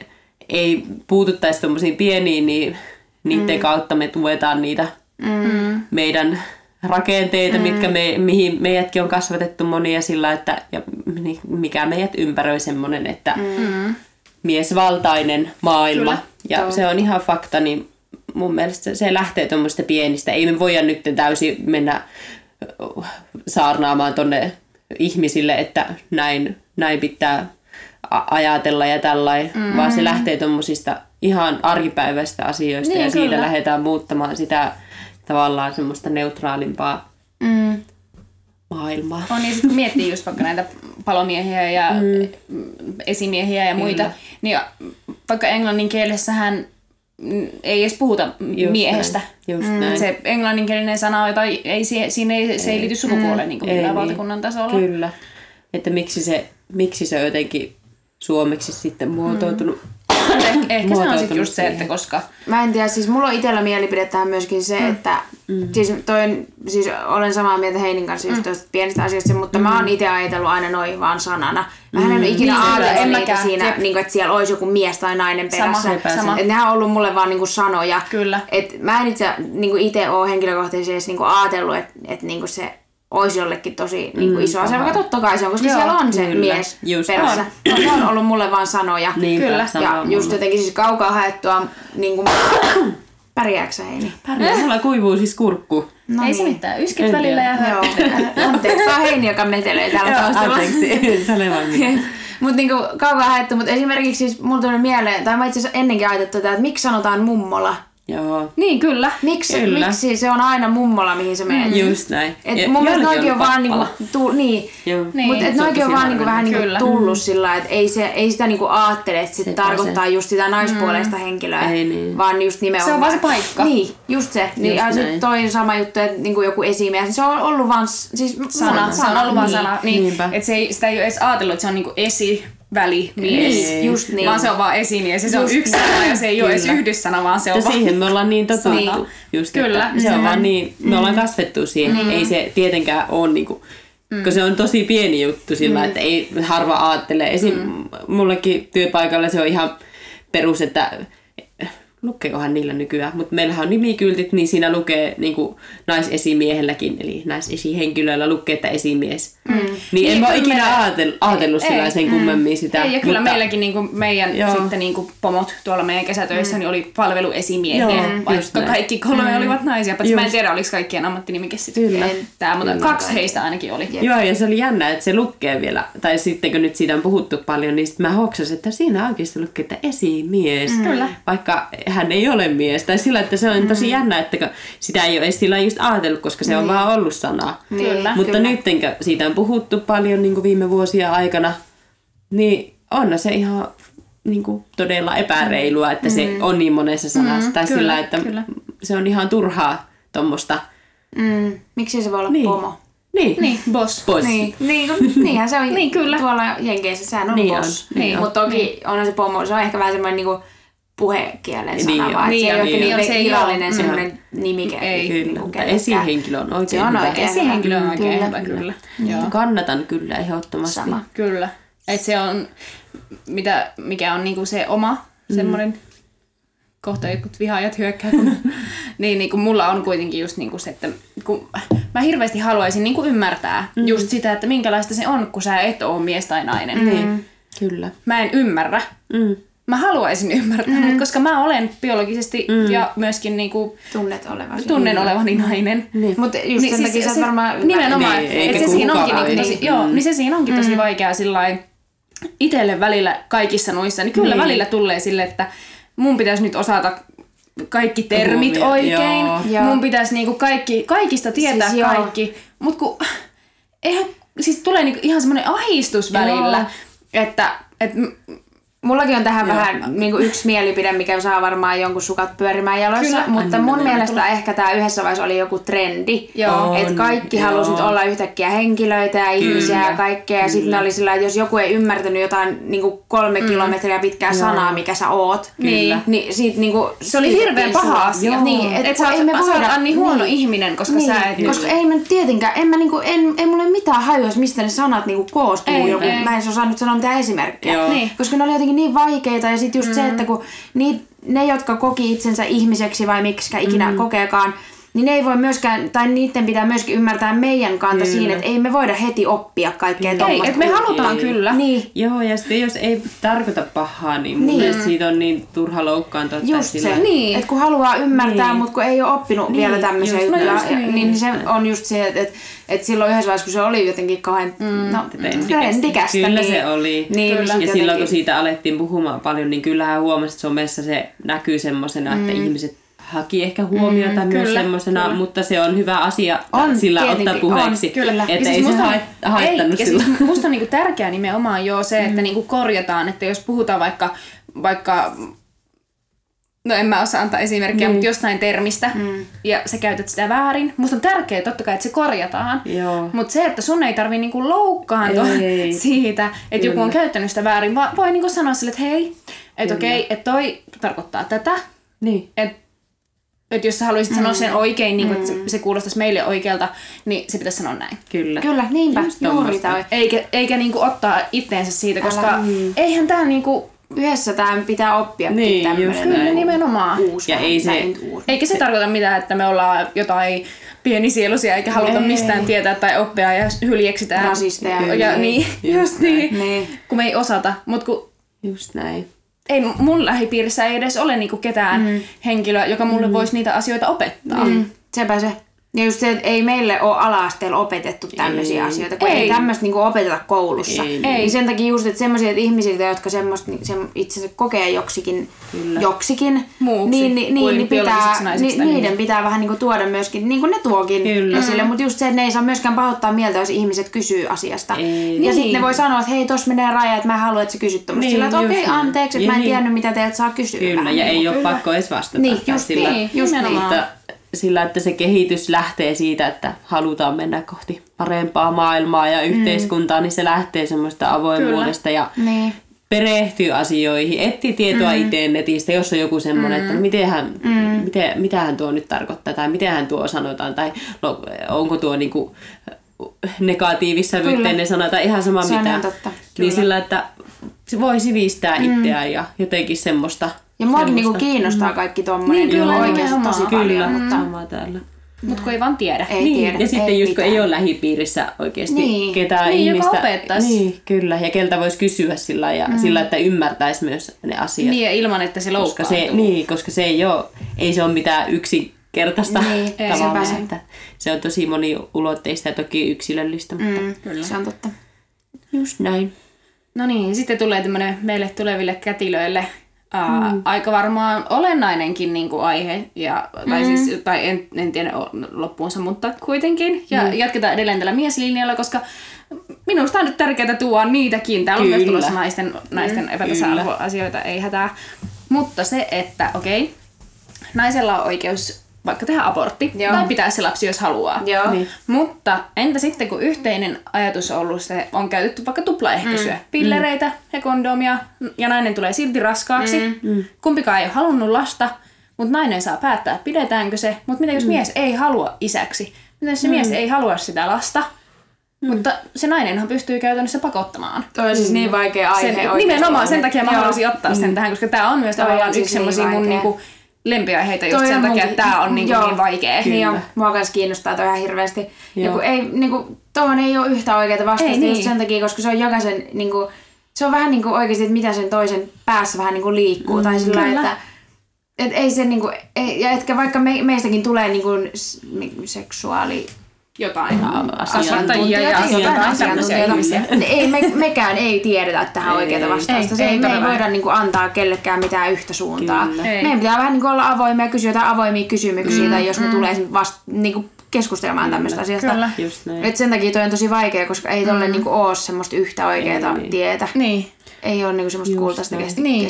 B: ei puututtaisi tuommoisiin pieniin, niin niiden mm. kautta me tuetaan niitä mm. meidän rakenteita, mm. mitkä me, mihin meidätkin on kasvatettu monia sillä, että ja mikä meidät ympäröi semmoinen, että mm. miesvaltainen maailma. Kyllä. Ja Joo. se on ihan fakta, niin mun mielestä se lähtee tuommoista pienistä. Ei me voida nyt täysin mennä saarnaamaan tonne ihmisille, että näin, näin pitää ajatella ja tällainen, mm. vaan se lähtee tuommoisista ihan arkipäiväistä asioista niin, ja siitä kyllä. lähdetään muuttamaan sitä tavallaan semmoista neutraalimpaa mm. maailmaa.
A: On niin, kun miettii just vaikka näitä palomiehiä ja mm. esimiehiä ja muita,
B: Kyllä.
A: niin vaikka englannin kielessähän ei edes puhuta
B: Just
A: miehestä.
B: näin, just näin.
A: Se englanninkielinen sana, jota ei, ei, siinä ei, se ei liity sukupuoleen niin kuin
B: Ei
A: millään
B: niin.
A: valtakunnan tasolla.
B: Kyllä. Että miksi se, miksi se on jotenkin suomeksi sitten muotoutunut.
A: Mutta ehkä, ehkä se on sitten just se, että koska
C: Mä en tiedä, siis mulla on itsellä mielipide tähän myöskin se, mm. että mm. Siis, toi, siis olen samaa mieltä Heinin kanssa just tuosta pienestä asiasta, mutta mm. mä oon itse ajatellut aina noin vaan sanana. Mä en ole ikinä
A: Niin,
C: ajatellut niitä siinä,
A: Jep.
C: niin kuin, että siellä olisi joku mies tai nainen
A: Sama,
C: perässä.
A: sama.
C: Et nehän on ollut mulle vaan niin kuin sanoja.
A: Kyllä.
C: Et mä en itse niin itse ole henkilökohtaisesti edes niin kuin ajatellut, että et, niin se olisi jollekin tosi niin kuin iso asia, vaikka totta kai se on, koska
A: Joo,
C: siellä on se
B: kyllä.
C: mies
B: Just
C: perässä. No, se on ollut mulle vaan sanoja.
B: Niinpä,
A: Kyllä.
C: Ja just
B: mulla.
C: jotenkin siis kaukaa haettua, niin kuin, pärjääksä Heini?
B: Pärjää, mulla kuivuu siis kurkku.
C: No
A: ei se
C: niin.
A: mitään. Yskit välillä ja
C: Joo, anteeksi, tämä on Heini, joka metelee täällä taustalla.
B: Anteeksi, se oli vaan niin.
C: Mutta niinku kaukaa haettu, mutta esimerkiksi siis mulla tuli mieleen, tai mä itse asiassa ennenkin ajateltu tätä, että miksi sanotaan mummola?
B: Joo,
A: Niin, kyllä.
C: Miksi,
B: Kyllä.
C: miksi se on aina mummola, mihin sä menet?
B: just näin.
C: Et
B: Ja
C: mun mielestä noikin on vaan niinku, tu, niin,
B: Joo.
A: Niin.
C: mutta et
B: Se on
C: noikin on vaan niinku vähän niinku tullut sillä lailla, että ei, se, ei sitä niinku ajattele, että se
B: Sepä
C: tarkoittaa just sitä naispuoleista henkilöä,
B: Ei niin.
C: vaan just nimenomaan.
A: Se on vaan se paikka.
C: Niin, just se. Niin,
B: Just
C: ja sit
B: näin.
C: toi sama juttu, että niinku joku esimies, se on ollut vaan siis
A: Sana. Se on ollut vaan
C: niin.
A: sana. Niin,
B: Niinpä.
A: et se ei, sitä ei ole edes ajatellut, että se on niinku esivälimies.
C: Niin, just niin.
A: Vaan se on vaan esimies ja se on
C: Just
A: yksi sana ja se ei ole edes
B: Kyllä.
A: yhdyssana, vaan se on
B: Ja
A: vaan...
B: siihen me ollaan niin totuttu.
A: Niin.
B: Just,
A: Kyllä.
B: Että se on vaan niin, me ollaan kasvettu siihen. Ei se tietenkään ole niinku, kun se on tosi pieni juttu sillä, että ei harva ajattele. Esim. mullekin työpaikalla se on ihan perus, että lukeekohan niillä nykyään, mutta meillähän on nimikyltit, niin siinä lukee niin kuin naisesimiehelläkin, eli naisesihenkilöillä lukee, että esimies. Mm. Niin,
A: Niin,
B: en mä ole ikinä
A: meillä-
B: ajatellut, ajatellut
A: Ei.
B: sillä sen kummemmin sitä.
A: Ei, ja kyllä
B: mutta-
A: meilläkin niinku meidän
B: Joo.
A: sitten niinku pomot tuolla meidän kesätöissä niin oli palveluesimiehiä,
B: Joo,
A: vaikka kaikki kolme olivat naisia. Paitsi mä en tiedä, oliko kaikkien ammattinimike sitten
B: Kyllä.
A: tää, mutta
C: Kyllä.
A: kaksi heistä ainakin oli.
B: Joo, ja se oli jännä, että se lukee vielä, tai sitten kun nyt siitä on puhuttu paljon, niin sitten mä hoksasin, että siinä oikeasti lukee, että esimies.
A: Mm. Kyllä.
B: Vaikka hän ei ole mies. Tai sillä, että se on tosi jännä, että sitä ei ole edes sillä just ajatellut, koska se on vaan ollut sana.
A: Kyllä.
B: Mutta
C: kyllä.
B: nyt, siitä on puhuttu paljon niin kuin viime vuosien aikana, niin on se ihan niin kuin todella epäreilua, että se on niin monessa sanassa. Tai
A: kyllä,
B: sillä, että
A: kyllä.
B: se on ihan turhaa tuommoista.
C: Mm, miksi se voi olla
B: Niin.
C: pomo?
B: Niin.
A: Niin, boss.
B: Pois.
C: Niin, niin, niinhän se on
A: Niin, kyllä.
C: tuolla Jenkeissä, sehän on
B: Niin
C: niin
B: on,
C: boss.
B: niin
C: Niin. Mutta toki on se pomo, se on ehkä vähän semmoinen niinku puhekielen sana,
B: Niin on.
C: vaan
A: Niin
C: se ei
A: on,
C: ole
A: niin
C: niin,
A: se ei
C: virallinen
A: ole.
C: semmoinen nimike.
A: Ei,
B: Kyllä, mutta esihenkilö on oikein
C: Se on
B: hyvä.
C: oikein
A: Esihenkilö on oikein
C: Kyllä.
A: hyvä, kyllä.
B: Joo. Kannatan kyllä ehdottomasti.
C: Sama.
A: Kyllä. Et se on, mitä, mikä on niinku se oma semmoinen, kohta jotkut vihaajat hyökkää, kun, niin, niin kuin mulla on kuitenkin just niinku se, että kun mä hirveästi haluaisin niinku ymmärtää mm. just sitä, että minkälaista se on, kun sä et ole mies tai nainen.
B: Niin, kyllä.
A: Mä en ymmärrä.
B: Mm.
A: Mä haluaisin ymmärtää, mm. mutta koska mä olen biologisesti mm. ja myöskin niinku
C: Tunnet olevasi.
A: tunnen olevani nainen.
B: Niin.
C: Mutta just sen takia sä varmaan...
A: Nimenomaan,
B: Niin,
A: niin, että se siinä onkin, niinku tosi, joo, niin se siinä onkin tosi vaikea sillain itselle välillä kaikissa noissa, niin kyllä
B: Niin.
A: välillä tulee sille, että mun pitäisi nyt osata kaikki termit oikein,
B: joo.
C: Joo.
A: mun pitäisi niinku kaikki, kaikista tietää
C: Siis joo.
A: kaikki, mutta kun eihän, siis tulee niinku ihan semmoinen ahistus välillä, että et,
C: Mullakin on tähän vähän niin kuin yksi mielipide, mikä saa varmaan jonkun sukat pyörimään jaloissa,
A: Kyllä.
C: mutta mun
B: niin,
C: mielestä ehkä tämä yhdessä vaiheessa oli joku trendi.
A: Joo.
C: Että kaikki
B: joo.
C: halusit olla yhtäkkiä henkilöitä ja ihmisiä ja kaikkea. Ja sitten oli sillä, että jos joku ei ymmärtänyt jotain niin kuin kolme kilometriä pitkää sanaa, mikä sä oot,
A: Niin.
C: niin siitä niin kuin
A: se oli hirveän paha asia.
C: Niin,
A: että
C: et
A: sä,
C: ei me
A: oot
C: voida-
A: Anni huono
C: niin.
A: ihminen, koska
C: niin,
A: sä et...
C: koska ei mä tietenkään, en mä niinku, en, ei mulla ole mitään hajua, mistä ne sanat niinku koostuu.
A: Ei,
C: joku,
A: ei.
C: Mä en osaa nyt sanoa mitään esimerkkejä.
B: Joo.
A: Niin.
C: Koska ne oli jotenkin niin vaikeita ja sitten just mm. se, että kun ni, ne, jotka koki itsensä ihmiseksi vai miksi ikinä mm. kokeekaan, niin ne ei voi myöskään, tai niiden pitää myöskin ymmärtää meidän kanta
B: Kyllä.
C: siinä, että ei me voida heti oppia kaikkea
A: Ei,
C: tuommoista.
A: että me halutaan kyllä.
C: Niin,
B: Joo, ja sitten jos ei tarkoita pahaa, niin mun
C: Niin.
B: mielestä siitä on niin turha loukkaantua.
C: just
B: sillä-
C: se.
A: Niin.
C: Että kun haluaa ymmärtää,
B: Niin.
C: mutta kun ei ole oppinut
B: Niin,
C: vielä tämmöisiä
B: just
C: juttuja,
A: näin.
C: ja- niin se on just se, että, että, että silloin yhdessä vaiheessa, kun se oli jotenkin kauhean mm. no,
B: Trendikästä. Kyllä
C: niin,
B: se oli.
C: Niin,
A: Kyllä.
C: niin
B: Ja
C: sit
B: silloin kun
C: jotenkin-
B: siitä alettiin puhumaan paljon, niin kyllähän huomasi, että somessa se näkyy semmoisena, että ihmiset haki ehkä huomiota mm, myös
A: kyllä,
B: semmoisena,
A: kyllä.
B: mutta se on hyvä asia
C: On,
B: sillä
C: tietenkin,
B: ottaa puheeksi.
C: on, kyllä.
B: Että ei
A: siis
B: se
A: musta on-
B: hait, haittanut
A: ei,
B: sillä.
A: Ja siis musta on niinku tärkeää nimenomaan jo se, että niinku korjataan, että jos puhutaan vaikka, vaikka no en mä osaa antaa esimerkkiä, mutta jostain termistä mm. ja sä käytät sitä väärin. Musta on tärkeää totta kai, että se korjataan.
B: Joo.
A: Mutta se, että sun ei tarvi niinku loukkaantua
B: Ei.
A: siitä, että joku on käyttänyt sitä väärin, vaan voi niinku sanoa sille, että hei, että okei, että toi tarkoittaa tätä,
B: Niin.
A: että et jos sä haluaisit sanoa sen oikein, niin että se, se kuulostaisi meille oikealta, niin se pitäisi sanoa näin.
B: Kyllä.
C: Kyllä, niinpä,
B: Just
C: juuri toi.
A: Eikä, eikä niinku ottaa itteensä siitä, koska
C: Älä-
A: eihän tää niinku,
C: Yhdessä tämä pitää oppia
B: Niin,
C: tämmönen
B: just
A: kyllä nimenomaan.
C: uusi.
B: Ja ei se-
C: uusi.
A: Eikä se tarkoita mitään, että me ollaan jotain pienisieluisia eikä haluta
C: Ei.
A: mistään tietää tai oppia ja hyljeksitään.
C: Rasisteja.
A: Ja,
C: Kyllä.
A: niin,
B: Just
A: just niin.
C: Niin.
A: Kun me ei osata. Mutta kun
B: Just näin.
A: Ei mun lähipiirissä ei edes ole niinku ketään mm. henkilöä, joka mulle mm. voisi niitä asioita opettaa.
C: Mm, sepä se. Ja just se, että ei meille ole ala-asteella opetettu tämmöisiä
B: Ei.
C: asioita, kun ei,
A: Ei.
C: tämmöistä niinku opeteta koulussa.
B: Ei.
C: Niin sen takia just, että semmoisia ihmisiltä, jotka semmoista niin, sem, itsensä kokee joksikin,
B: Kyllä.
C: joksikin,
A: Muuksi
C: niin, niin, niin, niin pitää, ni, niiden
A: niin.
C: pitää vähän niinku tuoda myöskin, niin kuin ne tuokin
B: Kyllä.
C: esille, mutta just se, että ne ei saa myöskään pahoittaa mieltä, jos ihmiset kysyy asiasta.
B: Ei.
C: Ja
A: Niin.
C: sitten ne voi sanoa, että hei, tossa menee raja, että mä en halua, että sä kysyt tuommoista.
B: Niin,
C: Sillä, että okei,
B: näin.
C: anteeksi, että mä en
B: niin.
C: tiennyt, mitä teiltä saa kysyä.
B: Kyllä,
C: vähän
B: ja
C: niin
B: ei ole pakko edes vastata.
C: Niin, just
B: sillä,
C: niin, just
A: nimenomaan.
C: niin.
B: Sillä, että se kehitys lähtee siitä, että halutaan mennä kohti parempaa maailmaa ja yhteiskuntaa, niin se lähtee semmoista avoimuudesta ja
C: Niin.
B: perehtyy asioihin, etsii tietoa mm. itse netistä, jos on joku semmoinen, mm. että no mitenhän, mm. miten, mitähän tuo nyt tarkoittaa tai mitenhän tuo sanotaan tai no, onko tuo niinku negatiivissävytteinen
C: Kyllä.
B: sana tai ihan sama
C: Se
B: mitä. Niin
C: Kyllä.
B: sillä, että se voi sivistää mm. itseään ja jotenkin semmoista.
C: Ja muakin niinku kiinnostaa kaikki tommonen
A: Niin, kyllä,
C: oikeasti
A: nimenomaan.
C: tosi
B: Kyllä,
C: paljon, mutta
B: sama täällä.
A: Mutta kun ei vaan tiedä.
C: ei
B: niin,
C: tiedä.
B: ja sitten
C: ei
B: just kun ei ole lähipiirissä oikeasti
C: Niin.
B: ketään
A: Niin, joka
B: ihmistä.
A: opettaisi.
B: Niin, kyllä. Ja keltä voisi kysyä sillä ja mm. sillä, että ymmärtäisi myös ne asiat.
A: Niin ja ilman, että se
B: koska se,
A: loukkaantuu.
B: niin, koska se ei ole, ei se ole mitään yksinkertaista
C: Niin, ei,
B: tavallaan,
C: se.
B: että se on tosi moniulotteista ja toki yksilöllistä, mutta
C: Mm, kyllä. Se on totta.
B: just näin.
A: No niin, sitten tulee tämmöinen meille tuleville kätilöille ää, mm. aika varmaan olennainenkin niin kuin aihe, ja, tai, mm. siis, tai en, en tiedä loppuunsa, mutta kuitenkin. Ja mm. jatketaan edelleen tällä mieslinjalla, koska minusta on nyt tärkeää tuoda niitäkin. Täällä on myös
B: Kyllä.
A: tulossa naisten, naisten mm, epätasa-arvoasioita, ei hätää. Mutta se, että okei, okay, naisella on oikeus vaikka tehdä abortti
C: Joo.
A: tai pitää se lapsi, jos haluaa.
C: Joo.
B: Niin.
A: Mutta entä sitten, kun yhteinen ajatus on ollut se, on käytetty vaikka tuplaehkäisyä, mm. pillereitä ja kondomia, ja nainen tulee silti raskaaksi. Mm. Kumpikaan ei ole halunnut lasta, mutta nainen saa päättää, pidetäänkö se. Mutta mitä jos mm. mies ei halua isäksi? Mitä jos se mm. mies ei halua sitä lasta? Mm. Mutta se nainenhan pystyy käytännössä pakottamaan.
C: Toi on siis niin vaikea aihe
A: Sen, nimenomaan sen takia mä
C: joo.
A: haluaisin ottaa sen tähän, koska tämä on myös
C: Toi on
A: tavallaan
C: siis
A: yksi semmoisia
C: niin
A: mun
C: vaikea.
A: niinku lempiaiheita just
C: Toi
A: sen takia, että tämä on niinku
C: joo.
A: niin vaikea.
C: Niin on. Mua kans kiinnostaa toi ihan hirveästi. Ja kun ei, niinku, tohon ei ole yhtä oikeaa vastausta
A: Ei
C: just
A: niin.
C: sen takia, koska se on jokaisen, niinku, se on vähän niinku oikeasti, että mitä sen toisen päässä vähän niinku liikkuu. tai sillä
A: kyllä.
C: että et ei se niinku, ei, ja etkä vaikka me, meistäkin tulee niinku s- mi- seksuaali
A: Jotain
B: asiantuntija-
A: kasvattajia ja
C: jotain asiantuntijoita.
A: ihmisiä.
C: ei, me, mekään ei tiedetä tähän
B: Ei,
C: oikeaa vastausta.
A: ei,
C: se,
A: ei
C: me ei voida niinku antaa kellekään mitään yhtä suuntaa.
B: Kyllä.
A: Ei.
C: Meidän pitää vähän niinku olla avoimia ja kysyä jotain avoimia kysymyksiä, mm, tai jos me tulee vasta niinku keskustelemaan tämmöistä asiasta.
A: Kyllä.
B: Just näin.
C: Et sen takia toi on tosi vaikea, koska ei tolle niinku oo semmoista yhtä oikeaa
B: Ei.
C: tietä.
A: Niin.
C: Ei ole niinku semmoista kultaista
B: näin.
C: keski-
A: Niin.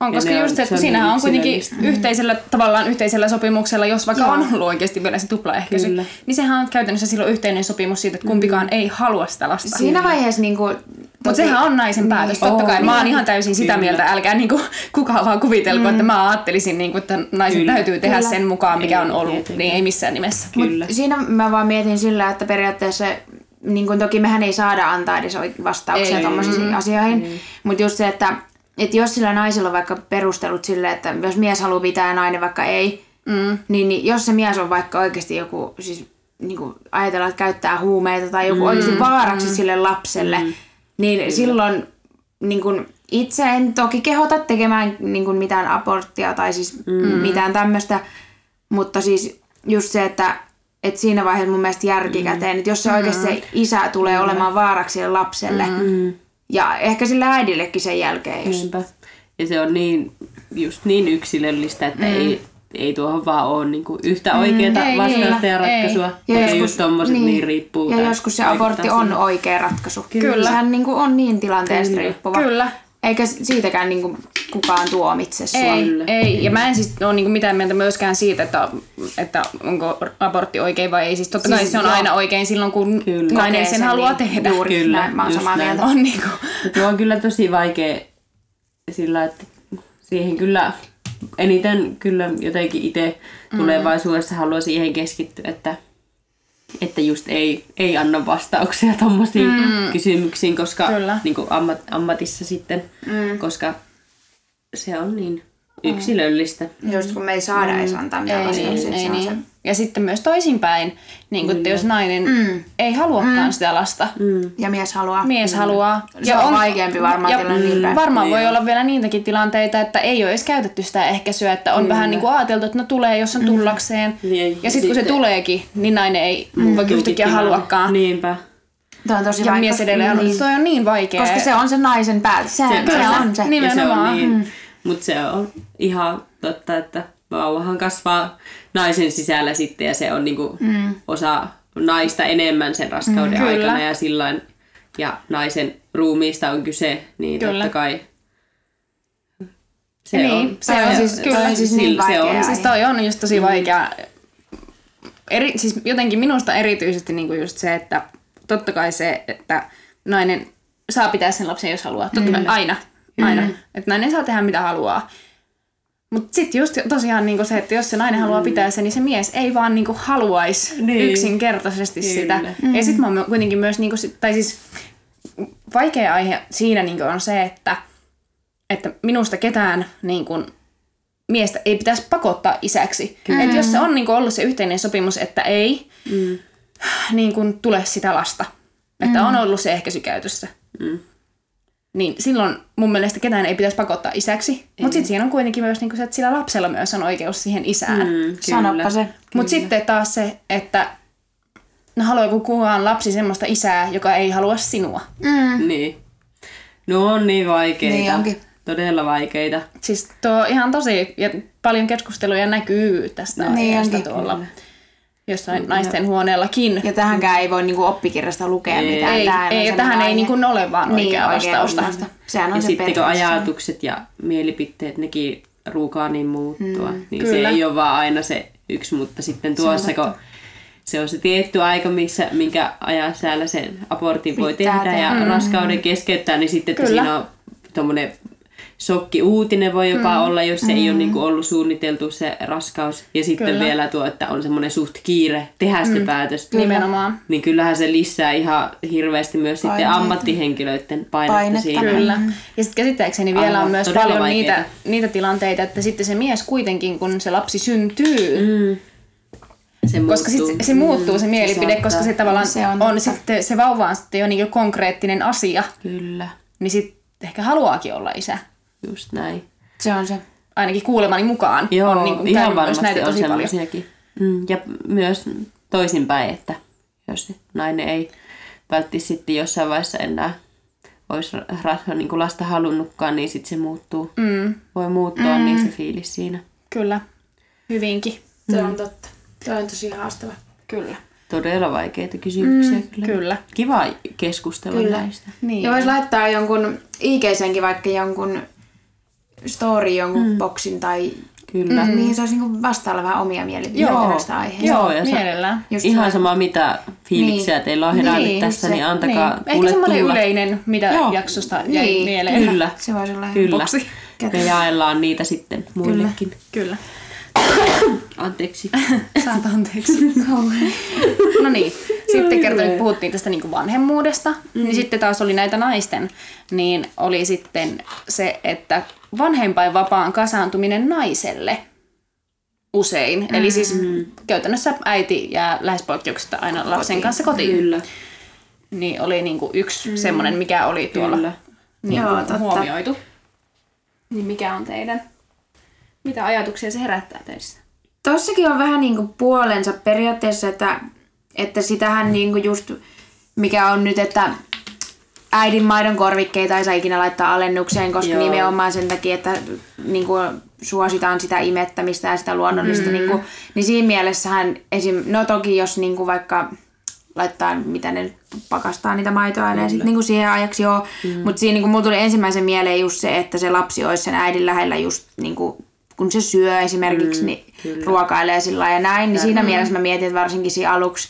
A: On, koska
B: ne on-
A: just se, että siinähän
B: niin
A: on kuitenkin
B: yksilöllistä.
A: yhteisellä, tavallaan yhteisellä sopimuksella, jos vaikka
C: Joo.
A: on ollut oikeasti vielä se tuplaehkäisy,
B: Kyllä.
A: niin sehän on käytännössä silloin yhteinen sopimus siitä, että kumpikaan ei halua sitä lasta.
C: Siinä vaiheessa niinku...
A: Mutta sehän on naisen päätös, totta
B: Oo,
A: kai. Mä oon
B: niin.
A: ihan täysin sitä
B: Kyllä.
A: mieltä, älkää niinku, kukaan vaan kuvitelko, että mä ajattelisin, niinku, että naisen
B: Kyllä.
A: täytyy tehdä
C: Kyllä.
A: sen mukaan, mikä
B: Ei,
A: on ollut,
B: tietenkin.
A: niin ei missään nimessä.
B: Kyllä.
C: Siinä mä vaan mietin sillä, että periaatteessa niin kuin toki mehän ei saada antaa edes vastauksia tuommoisiin asioihin, mutta just se, että, että jos sillä naisella on vaikka perustelut sille, että jos mies haluaa pitää ja nainen vaikka ei, mm. niin, niin jos se mies on vaikka oikeasti joku, siis niin kuin ajatellaan, että käyttää huumeita tai joku mm. oikeasti vaaraksi mm. sille lapselle, mm. niin Kyllä. silloin niin kuin, itse en toki kehota tekemään niin kuin mitään aborttia tai siis mm. mitään tämmöistä, mutta siis just se, että et siinä vaiheessa mun mielestä järkikäteen, että jos se oikeasti se isä tulee olemaan vaaraksi sille lapselle, ja ehkä sille äidillekin sen jälkeen, jos...
B: Niinpä. Ja se on niin, just niin yksilöllistä, että mm. ei, ei tuohon vaan ole niinku yhtä oikeaa
A: ei,
B: vastausta
A: niin,
B: ja ratkaisua.
A: ei.
B: Ja, ja just tommoset niin, niin riippuu.
C: Ja joskus se abortti on
B: siihen.
C: oikea ratkaisu.
A: Kyllä.
C: Sehän niin kuin on niin tilanteesta
B: Kyllä.
C: riippuva.
A: Kyllä.
C: Eikä siitäkään niin kuin kukaan tuomitse sua.
A: Ei,
B: Kyllä.
A: ei. Ja mä en siis ole niinku mitään mieltä myöskään siitä, että, että onko abortti oikein vai ei. Siis totta kai
C: Siis
A: se on
C: joo.
A: aina oikein silloin, kun
B: Kyllä.
A: nainen sen
C: sen
A: haluaa
C: niin.
A: tehdä.
C: Juuri
B: Kyllä,
C: näin, mä oon samaa
B: näin.
C: mieltä.
A: On niinku,
B: Tuo on kyllä tosi vaikea sillä, että siihen kyllä eniten kyllä jotenkin itse tulevaisuudessa haluaa siihen keskittyä, että, että just ei, ei anna vastauksia tommosiin kysymyksiin, koska
A: Kyllä.
B: niin kuin ammat, ammatissa sitten, koska se on niin yksilöllistä.
C: Just kun me ei saada edes antaa mitään
A: ei,
C: vastauksia.
A: niin,
C: se
A: ei
C: on se.
A: Niin. Ja sitten myös toisinpäin, niin että jos nainen ei haluakaan sitä lasta,
C: Ja mies haluaa.
A: mies haluaa.
C: Se on vaikeampi varmaan
A: ja
C: tilanne niin päin.
A: Varmaan voi olla vielä niitäkin tilanteita, että ei ole edes käytetty sitä ehkäisyä, että on vähän niin kuin ajateltu, että no tulee, jos on tullakseen.
B: Niin,
A: Ja sitten kun se tuleekin, niin nainen ei vaikka yhtäkkiä haluakaan.
B: Niinpä.
C: Tämä on tosi
A: Ja
C: vaikea.
A: mies edelleen.
C: Niin.
A: Se on niin vaikea.
C: Koska se on se naisen päätös. Se, se,
A: Kyllä.
C: on se.
A: Niin.
B: Ja se on
A: Nimenomaan.
B: niin, mutta se on ihan totta, että vauvahan kasvaa naisen sisällä sitten ja se on niinku mm. osa naista enemmän sen raskauden
A: Mm,
B: mm,
A: kyllä.
B: aikana ja sillain, ja naisen ruumiista on kyse, niin
A: Kyllä.
B: totta kai se
A: Niin,
B: on.
A: se on siis- kyllä,
C: toi on siis niin
B: sillä- se
C: vaikea
B: on.
A: Siis toi on just tosi vaikea. Eri, siis jotenkin minusta erityisesti niinku just se, että totta kai se, että nainen saa pitää sen lapsen, jos haluaa. Totta kai aina. aina. Että nainen saa tehdä mitä haluaa. Mutta sitten just tosiaan niinku se, että jos se nainen haluaa pitää sen, niin se mies ei vaan niinku haluaisi
B: Niin.
A: yksinkertaisesti
B: Kyllä.
A: sitä. Ja sitten mä kuitenkin myös, niinku, tai siis vaikea aihe siinä niinku on se, että, että minusta ketään niin kuin, miestä ei pitäisi pakottaa isäksi. Että jos se on niin kuin, ollut se yhteinen sopimus, että ei
B: Mm.
A: niin kuin, tule sitä lasta, että on ollut se ehkäisy käytössä,
B: Mm.
A: Niin silloin mun mielestä ketään ei pitäisi pakottaa isäksi. Mutta sitten siinä on kuitenkin myös niin kuin se, että sillä lapsella myös on oikeus siihen isään.
B: Mm,
C: Sanoppa se.
A: Mutta sitten taas se, että no haluaako kukaan lapsi semmoista isää, joka ei halua sinua.
B: Niin. No on niin vaikeita.
C: Niin onkin.
B: Todella vaikeita.
A: Siis tuo ihan tosi, ja paljon keskusteluja näkyy tästä
C: Niin
A: aiheesta
C: onkin,
A: tuolla jossain naisten huoneellakin.
C: Ja tähänkään ei voi niinku oppikirjasta lukea
B: Ei.
C: mitään.
A: ei,
C: on
A: ei, ja tähän ei
C: aihe.
A: niin kuin ole vaan
C: Niin,
A: oikeaa
C: oikea
A: vastausta.
C: vastausta. Sehän on
B: Ja
C: se
B: sitten kun ajatukset ja mielipiteet, nekin ruukaa niin muuttua, mm, niin
A: kyllä.
B: se ei ole vaan aina se yksi, mutta sitten tuossa, kun se on se tietty aika, missä, minkä ajan säällä sen abortin voi
C: Pitää
B: tehdä ja
C: tehdä.
B: raskauden keskeyttää, niin sitten, että
A: Kyllä.
B: siinä on tuommoinen shokki uutinen voi jopa mm. olla, jos se ei ole niinku ollut suunniteltu se raskaus. Ja sitten
A: Kyllä.
B: vielä tuo, että on semmoinen suht kiire tehdä se päätös.
A: Nimenomaan.
B: Niin kyllähän se lisää ihan hirveästi myös sitten
C: Paineita.
B: ammattihenkilöiden painetta,
C: Painetta.
B: siinä.
A: Kyllä. Ja sitten käsittääkseni vielä
B: Aivan,
A: on myös paljon niitä, niitä tilanteita, että sitten se mies kuitenkin, kun se lapsi syntyy,
B: Mm. Se
A: koska sit se muuttuu se mielipide,
B: saattaa.
A: koska se tavallaan
C: Se on
A: on, sitten, se vauva on sitten jo niin konkreettinen asia,
B: Kyllä,
A: niin sitten ehkä haluaakin olla isä.
B: Just näin.
C: Se on se.
A: Ainakin kuulemani mukaan
B: Joo,
A: on niin kuin
B: ihan varmasti
A: näitä
B: on
A: tosi paljon.
B: Mm, ja myös toisinpäin, että jos nainen ei välttämättä sitten jossain vaiheessa enää olisi ra- ra- niin kuin lasta halunnutkaan, niin sitten se muuttuu.
A: Mm,
B: Voi muuttua, mm. niin se fiilis siinä.
A: kyllä, hyvinkin.
C: Se on totta. Se on tosi haastava.
A: Kyllä.
B: Todella vaikeita kysymyksiä mm, kyllä.
A: Kyllä.
B: Kiva keskustella
C: Kyllä.
B: näistä.
A: Niin.
C: Ja voisi laittaa jonkun IGsenkin vaikka jonkun story, jonkun mm. boksin tai
B: Kyllä.
C: mm. mihin se olisi niinku vastailla vähän omia mielipiteitä
B: Joo.
C: näistä aiheista.
B: Joo, ja sa-
A: Mielellään.
C: Just
B: Ihan sama mitä fiiliksiä
C: Niin.
B: teillä on herännyt
C: Niin,
B: tässä,
C: se-
B: niin antakaa
A: niin. Ehkä semmoinen
B: tulla.
A: yleinen, mitä
B: Joo.
A: jaksosta jäi
C: Niin,
A: mieleen.
B: Kyllä.
C: Se voisi olla
B: Kyllä.
A: boksi.
B: Me jaellaan niitä sitten muillekin.
A: Kyllä.
B: Anteeksi.
A: Saat anteeksi. no niin, sitten kertoin, että puhuttiin tästä niin vanhemmuudesta, mm. niin sitten taas oli näitä naisten, niin oli sitten se, että vanhempainvapaan kasaantuminen naiselle usein. Mm. Eli siis käytännössä äiti jää lähes poikkeuksetta aina lapsen kanssa kotiin.
B: Kyllä.
A: Niin oli niin kuin yksi mm. semmoinen, mikä oli tuolla
B: Kyllä.
A: niin
C: Joo, totta.
A: huomioitu. Niin mikä on teidän, mitä ajatuksia se herättää teissä?
C: Tossakin on vähän niinku puolensa periaatteessa, että, että sitähän niinku just, mikä on nyt, että äidin maidon korvikkeita ei saa ikinä laittaa alennukseen, koska
B: Joo.
C: nimenomaan sen takia, että niin kuin, suositaan sitä imettämistä ja sitä luonnollista. Mm. Niin, kuin, niin siinä mielessähän esim. No toki jos niin kuin vaikka laittaa, mitä ne pakastaa niitä maitoa ja sitten niin siihen ajaksi joo. Mm. Mutta siinä niin kuin, mulla tuli ensimmäisen mieleen just se, että se lapsi olisi sen äidin lähellä just niin kuin, kun se syö esimerkiksi, mm, niin kyllä. ruokailee sillä ja näin. Niin siinä mielessä mä mietin, että varsinkin siinä aluksi,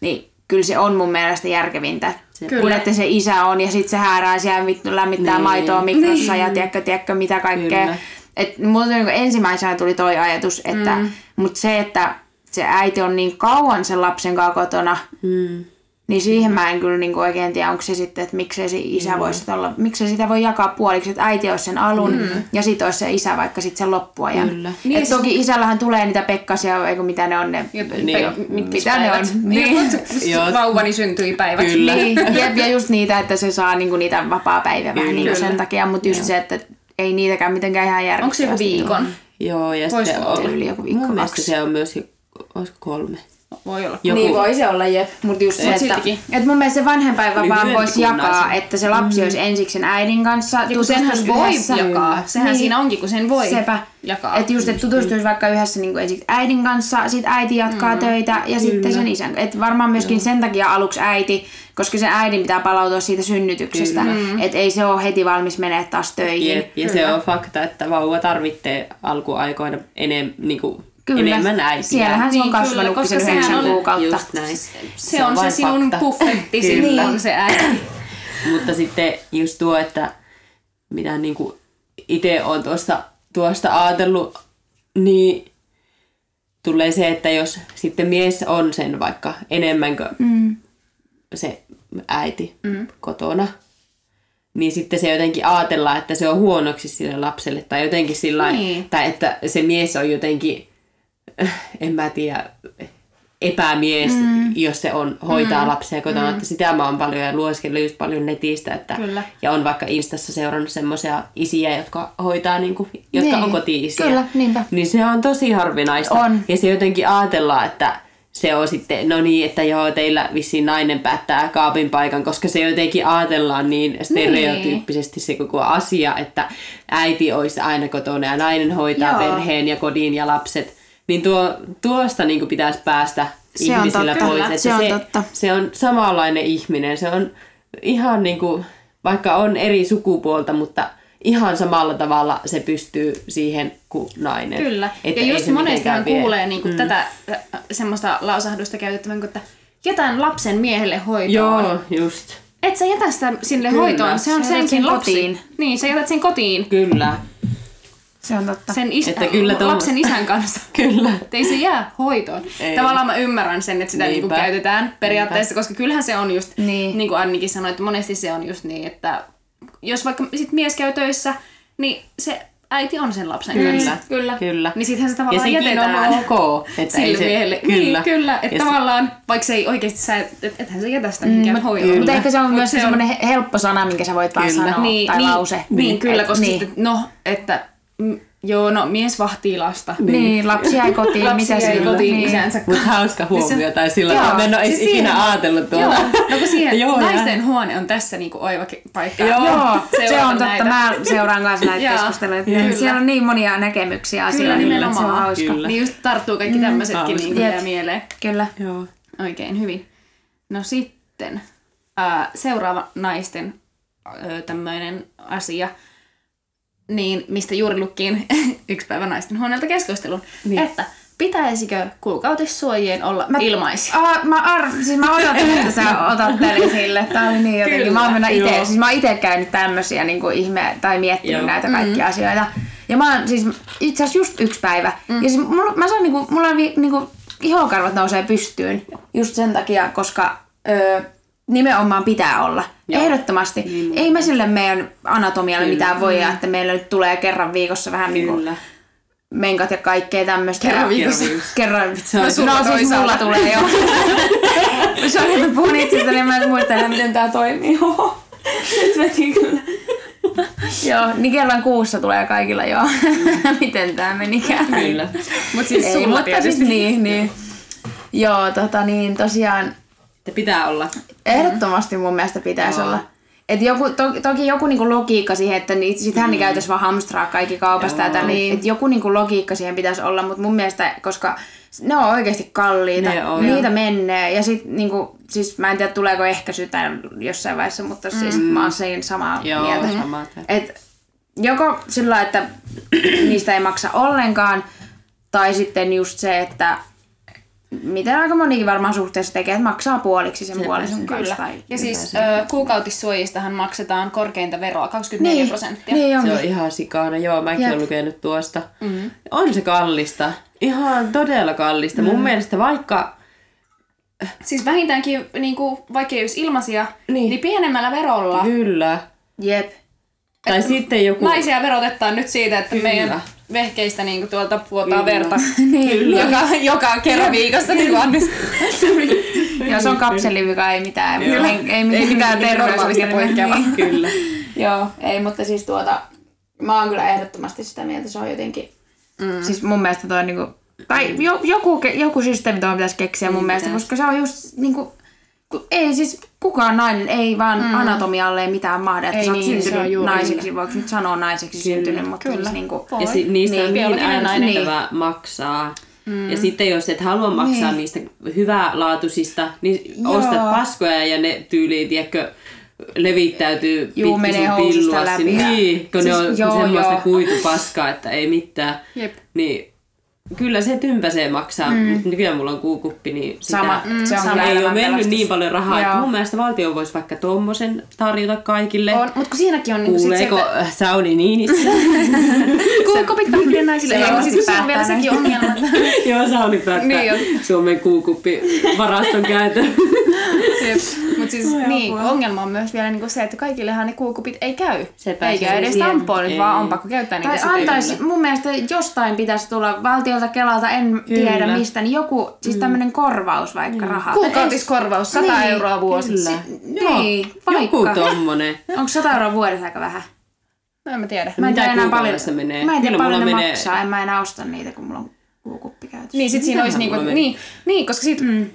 C: niin kyllä se on mun mielestä järkevintä.
A: Kyllä.
C: Kun että se isä on ja sitten se häärää siellä vittu lämmittää
B: Niin.
C: maitoa mikrossa ja tiedätkö, tiedätkö mitä kaikkea.
B: Kyllä.
C: Et mulla tuli niinku ensimmäisenä tuli toi ajatus, että mm. mutta se, että se äiti on niin kauan sen lapsen kanssa kotona,
B: Mm.
C: Niin siihen mä en kyllä niinku oikein tiedä, onko se sitten, että miksei se isä mm. voisi olla, miksei sitä voi jakaa puoliksi, että äiti olisi sen alun mm. ja sitten olisi se isä vaikka sitten sen loppuajan.
B: Kyllä.
C: Niin,
A: Niin,
C: Et toki isällähän tulee niitä pekkasia, eikö mitä ne on ne,
B: Niin.
C: mitä ne on.
A: Niin.
B: Joo.
A: Vauvani syntyi päivät.
B: Kyllä.
C: Niin, jep, ja just niitä, että se saa niinku niitä vapaa-päiviä vähän niinku sen takia, mutta just se, että ei niitäkään mitenkään ihan järkevästi.
A: Onko se joku viikon?
B: Joo, ja
A: Voisi
B: sitten
A: olla
B: on,
C: yli joku viikko,
B: mun mielestä se on myös, olisiko kolme?
A: Voi olla.
B: Joku,
C: Niin voi se olla, jep. Mutta just se, että, että mun mielestä se vanhempainvapaan
B: Lyhyempi
C: voisi
B: kuin
C: jakaa, että se lapsi olisi ensiksi sen äidin kanssa.
A: Ja kun senhän voi
C: yhdessä.
A: jakaa. Sehän
C: Niin.
A: siinä onkin, kun sen voi
C: Sepä.
A: jakaa.
C: Että just, että tutustuisi vaikka yhdessä niin ensiksi äidin kanssa, sit äiti jatkaa mm. töitä ja sitten sen isän. Että varmaan myöskin sen takia aluksi äiti, koska sen äidin pitää palautua siitä synnytyksestä. Että ei se ole heti valmis menee taas töihin.
B: Jep, ja se on fakta, että vauva tarvitsee alkuaikoina enem, niinku,
C: Kyllä.
B: enemmän äitiä.
C: Siellähän se on
A: Niin, kyllä,
C: kasvanut
A: koska
C: sen yhdeksän
A: on
C: kuukautta.
B: Just näin.
A: se, on se
B: vain
A: sinun
B: fakta.
A: buffetti,
B: Kyllä.
A: silloin se äiti.
B: Mutta sitten just tuo, että mitä niinku itse olen tuosta, tuosta ajatellut, niin tulee se, että jos sitten mies on sen vaikka enemmän kuin mm. se äiti mm. kotona, niin sitten se jotenkin ajatellaan, että se on huonoksi sille lapselle. Tai jotenkin sillä
A: Niin.
B: tai että se mies on jotenkin, en mä tiedä, epämies, mm. jos se on, hoitaa mm. lapsia kotona. Mm. Että sitä mä oon paljon ja lueskellut just paljon netistä. Että,
A: Kyllä.
B: Ja on vaikka Instassa seurannut semmoisia isiä, jotka hoitaa, niin kuin, jotka
C: Niin.
B: on koti-isiä.
C: Kyllä, niinpä.
B: Niin se on tosi harvinaista.
C: On.
B: Ja se jotenkin ajatellaan, että se on sitten, no niin, että joo, teillä vissiin nainen päättää kaapin paikan, koska se jotenkin ajatellaan niin stereotyyppisesti se koko asia, että äiti olisi aina kotona ja nainen hoitaa
C: Joo.
B: perheen ja kodin ja lapset. Niin tuo, tuosta niin kuin pitäisi päästä
C: Se on
B: ihmisillä
C: totta,
B: pois.
C: kyllä.
B: Että
C: Se on totta.
B: se on samanlainen ihminen. Se on ihan niin kuin, vaikka on eri sukupuolta, mutta ihan samalla tavalla se pystyy siihen kuin nainen.
A: Kyllä.
B: Että
A: ja just
B: se
A: monestihan kuulee niinku mm. tätä semmoista lausahdusta käytettävän, että jätän lapsen miehelle hoitoon.
B: Joo, just.
A: Et sä jätä sitä sinne
B: Kyllä.
A: hoitoon, se on
C: Sä
A: senkin
C: sen
A: lapsi.
C: kotiin.
A: Niin, sä jätät sen kotiin
B: Kyllä.
C: Se on totta.
A: sen is-
B: Että kyllä tommo-
A: lapsen isän kanssa.
B: Kyllä.
A: Et ei se jää hoitoon.
B: Ei.
A: Tavallaan mä ymmärrän sen, että sitä niinku
B: Niinpä.
A: käytetään periaatteessa, koska kyllähän se on just,
C: Niin.
A: niin kuin Annikin sanoi, että monesti se on just niin, että jos vaikka sit mies käy töissä, niin se äiti on sen lapsen kanssa.
C: Kyllä.
B: Kyllä.
A: Niin sittenhän se
B: ja
A: tavallaan
B: sekin
A: jätetään.
B: on ok. Että ei
A: sille
B: se,
A: miehelle.
B: Kyllä.
A: Niin, kyllä. Että
B: Ja se-
A: tavallaan, vaikka se ei oikeasti sä, et, et, ethän sä jätä sitä mihinkään mm, hoitoon.
C: Mutta ehkä se on
A: Mut
C: myös semmoinen he- helppo sana, minkä sä voit vaan
B: Kyllä.
C: sanoa,
A: niin,
C: tai
A: niin,
C: lause.
A: Niin, kyllä,
C: Et-
A: koska
C: niin.
A: sitten, no, että joo, no mies vahtii lasta.
C: Niin, lapsi jäi kotiin,
A: Lapsi
C: mitä
A: jäi
C: sillä?
A: kotiin
C: niin.
A: isänsä
B: Mutta hauska huomio, tai sillä
C: Joo,
B: tavalla. Mä en ole
A: siis
B: ikinä
A: siihen-
B: ajatellut
A: Joo,
B: tuota.
A: no kun siihen
B: Joo,
A: naisten huone on tässä niinku oiva paikka.
B: Joo.
C: Joo, se on totta.
A: näitä.
C: Mä seuraan kanssa näitä
A: Joo,
C: keskusteluja.
A: kyllä.
C: Siellä on niin monia näkemyksiä
A: Kyllä,
C: asioilla, että se on hauska.
B: Kyllä.
A: Niin just tarttuu kaikki tämmöisetkin
B: hauska.
A: niinku jää mieleen.
C: Kyllä.
B: Joo.
A: Oikein hyvin. No sitten seuraava naisten tämmöinen asia, niin mistä juuri lukkiin yksi päivä naisten huoneelta keskustelun,
B: Niin.
A: että pitäisikö kuukautissuojien olla mä, ilmaisia?
C: Ah, mä, ar- siis mä odotin, että sä otat tämän esille. Tää oli niin jotenkin.
A: Kyllä,
C: mä oon mennä ite, siis mä oon ite käynyt tämmösiä niin kuin ihme, tai miettinyt
B: Joo.
C: näitä kaikkia asioita. Ja mä oon siis itse asiassa just yksi päivä. Mm. Ja siis mulla, mä saan niinku, mulla on vi, niinku, ihokarvat nousee pystyyn just sen takia, koska öö, nimenomaan pitää olla. Joo. Ehdottomasti.
B: Niin,
C: Ei me sille meidän anatomialle
B: Kyllä.
C: mitään voi, että meillä nyt tulee kerran viikossa vähän niinku
B: Kyllä.
C: menkat ja kaikkea tämmöistä.
A: Kerran viikossa.
C: Kerran.
B: on
C: No,
A: sulla
C: no siis mulla tulee jo. Se on, että puhun itsestäni ja mä en muista enää, miten tää toimii. Nyt vetin kyllä. Joo, niin kerran kuussa tulee kaikilla joo. miten tää menikään.
B: Kyllä.
A: Mut siis
C: Ei, mutta siis niin, niin. Joo, tota niin, tosiaan
B: Että pitää olla.
C: ehdottomasti mun mielestä pitäisi
B: Joo.
C: olla. et joku, to, toki joku niinku logiikka siihen, että niitä, sitähän mm. ne käytäisi vaan hamstraa kaikki kaupasta ja tälle,
A: Niin.
C: että joku niinku logiikka siihen pitäisi olla, mutta mun mielestä, koska ne on oikeasti kalliita,
B: Ne on.
C: niitä menee ja sit niinku, siis mä en tiedä tuleeko ehkäisy tämän jossain vaiheessa, mutta siis mä oon siinä samaa
B: Joo,
C: mieltä.
B: samaa.
C: Et joko sillä että niistä ei maksa ollenkaan, tai sitten just se, että miten aika monikin varmaan suhteessa tekee, että maksaa puoliksi sen puolison kanssa.
A: Kyllä.
C: Tai
A: Ja siis ö, kuukautissuojistahan maksetaan korkeinta veroa, 24
C: niin,
A: prosenttia.
C: niin
B: Se
C: onkin.
B: on ihan sikana, joo, mäkin
C: Jep.
B: olen lukenut tuosta. Mm-hmm. On se kallista, ihan todella kallista. Mm. Mun mielestä vaikka,
A: Siis vähintäänkin, niin kuin, vaikka ei olisi ilmaisia,
B: Niin.
A: niin, niin pienemmällä verolla
B: kyllä,
C: Jep.
B: tai sitten joku...
A: naisia verotetaan nyt siitä, että
B: Kyllä.
A: meidän vehkeistä niin kuin, tuolta vuotaa
B: Kyllä.
A: verta
C: niin.
A: joka, joka kerran viikossa. Niin kuin Annis.
C: Jos on kapselivika, ei mitään.
B: Joo.
C: Ei, ei, mitään,
A: Ei mitään
C: terveys-
A: normaalista poikkeavaa.
C: Niin.
B: Kyllä.
C: Joo, ei, mutta siis tuota, mä oon kyllä ehdottomasti sitä mieltä, se on jotenkin, mm. siis mun mielestä toi niinku, tai jo, joku, joku systeemi tuohon pitäisi keksiä mun mielestä, koska se on just niinku, ku- ei siis kukaan nainen ei vaan mm. anatomialle mitään mahda, että
A: Ei
C: sä oot
A: niin, se on
C: syntynyt
A: juuri
C: naiseksi, voiko nyt sanoa naiseksi syntynyt, mutta
A: Kyllä.
C: siis niinku,
B: Ja si- niistä
C: Niin,
B: on niin
A: biologinen nainen.
B: ärsyttävää maksaa. Mm. Ja sitten jos et halua maksaa
C: Niin.
B: niistä hyvälaatuisista, niin
C: Joo.
B: ostat paskoja ja ne tyyliin, tiedätkö, levittäytyy
C: Juu,
B: pitkin
C: menee
B: pilluasi.
C: läpi ja-
B: Niin, kun
C: Siis
B: ne on
C: joo,
B: semmoista
C: joo.
B: kuitupaskaa, että ei mitään.
A: Jep.
B: Niin kyllä se tympäsee maksaa, mm. mutta nykyään mulla on kuukuppi, niin sitä
C: Sama, mm, se on
B: sama ei ole mennyt
C: pelastus.
B: niin paljon rahaa. Että mun mielestä valtio voisi vaikka tommosen tarjota kaikille.
A: On, mutta kun siinäkin on niinku
B: Kuuleeko
A: että
B: äh, Sauni Niinissä?
A: kuukopit kaikille naisille.
C: se
A: Ei, mutta siis se on vielä sekin ongelma.
B: Joo, Sauni päättää
A: Niin on.
B: Suomen kuukuppi varaston käytön.
A: Mutta siis niin, ongelma on myös vielä niinku se, että kaikillehan ne kuukupit ei käy.
B: Sepä
A: Eikä
B: se
A: edes tampoonit,
B: Ei.
A: vaan on pakko käyttää niitä
C: Tai antaisi, mun mielestä jostain pitäisi tulla valtiolta, Kelalta, en
B: Kyllä.
C: tiedä mistä, niin joku, siis tämmöinen korvaus vaikka rahaa.
A: Kuukautiskorvaus 100
C: Niin,
A: euroa vuosi.
B: Kyllä.
C: Niin,
B: Joku
C: vaikka.
B: tommonen.
C: Onko 100 euroa vuodessa aika vähän?
A: No en mä tiedä.
C: Mä en tiedä enää paljon.
B: kuukaudessa menee?
C: Mä en tiedä paljon ne
B: mulla menee-
C: maksaa, en mä enää osta niitä, kun mulla on kuukuppi käytössä.
A: Niin, sit siinä olisi niinku, niin, niin, koska siitä, mm.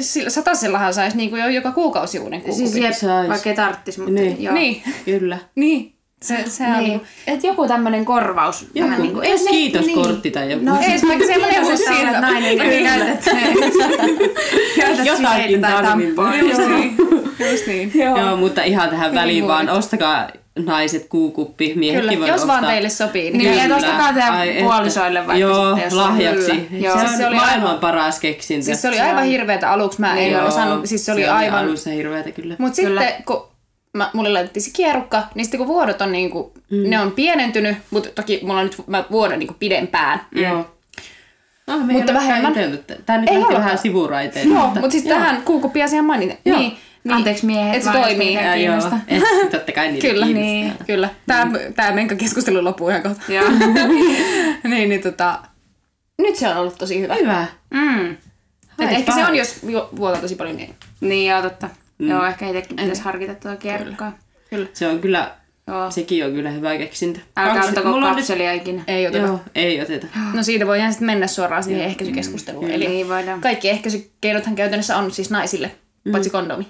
A: sillä satasellahan saisi niinku jo joka kuukausi uuden kuukupin.
C: Siis jep, vaikka ei tarttis, mutta
B: Niin.
C: joo.
A: Niin,
B: Kyllä.
A: niin. Se, se on
C: Niin.
A: niinku,
C: Et joku tämmönen korvaus.
B: Joku,
C: vähän niinku,
B: jos
C: ne-
B: kiitoskortti tai joku.
C: No,
A: Ei, vaikka semmoinen
C: että
A: siirto.
C: olet nainen,
A: Niin.
C: käytät, käytät
B: Jotakin
C: tai
B: tarvii.
C: tampoja.
B: Just
A: niin. Just niin.
B: Joo, mutta ihan tähän väliin
A: Hyvin
B: vaan ostakaa naiset kuukuppi, miehetkin
A: Kyllä,
B: voi
A: jos
B: ostaa.
A: vaan teille sopii. Niin
C: Niin,
B: Kyllä.
C: ostakaa teidän
B: Ai
C: puolisoille vaikka
B: Joo,
C: sitten, jos
B: lahjaksi.
C: Joo.
B: Se on
A: Siis se oli
B: maailman
A: aivan-
B: paras keksintö.
A: Siis se oli aivan hirveetä aluksi. Mä en
B: Joo,
A: osannut, siis se oli
B: se
A: aivan...
B: alussa hirveätä kyllä.
A: Mutta sitten kun mä, mulle laitettiin se kierukka, niin sitten kun vuodot on niinku, mm. ne on pienentynyt, mutta toki mulla on nyt mä vuoden niinku pidempään.
B: Joo. Ah, me
A: Mutta vähemmän.
B: Tää nyt
A: Ei
B: lähti vähän sivuraiteille.
A: Joo, mutta siis tähän kuukuppiasiaan mainita.
B: Joo.
A: Niin, niin,
C: Anteeksi miehet,
A: että se toimii.
B: Ja joo, et, totta kai niitä
A: Kyllä.
C: Niin.
A: Kyllä. Tämä, tämä menkkä keskustelu loppuu ihan kohta.
C: Joo.
A: niin, niin tota, nyt se on ollut tosi hyvä.
B: Hyvä.
C: Mm.
A: Et ehkä se on, jos vuotaa tosi paljon, niin
C: Niin, joo, totta. Joo, ehkä itsekin pitäisi harkita tuota kierrukkaa.
A: kyllä.
B: Se on kyllä,
C: Joo.
B: sekin on kyllä hyvä keksintö.
C: Älkää
B: Kaksi-
C: ottako
B: on nyt-
C: kapselia ikinä.
A: Ei oteta.
B: Joo, ei oteta.
A: No siitä voidaan sitten mennä suoraan siihen ehkäisykeskusteluun. Eli
C: Niin voidaan.
A: kaikki ehkäisykeinothan käytännössä on siis naisille, paitsi kondomi.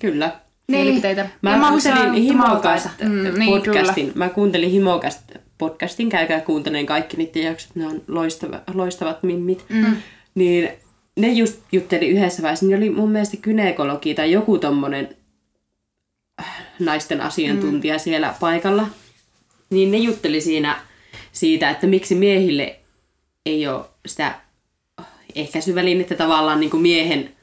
B: Kyllä.
C: Niin.
A: Mielipiteitä.
B: Mä
C: Ja
B: kuuntelin
C: maksaa
B: Himokast
A: Mm, niin,
B: podcastin. Mä kuuntelin Himokast podcastin, käykää kuuntelemaan kaikki niiden jaksot, ne on loistava, loistavat mimmit. Mm. Niin ne just jutteli yhdessä vaiheessa, niin oli mun mielestä kynekologi tai joku tommonen äh, naisten asiantuntija mm. siellä paikalla. Niin ne jutteli siinä siitä, että miksi miehille ei ole sitä ehkäisyvälinettä tavallaan niin kuin miehen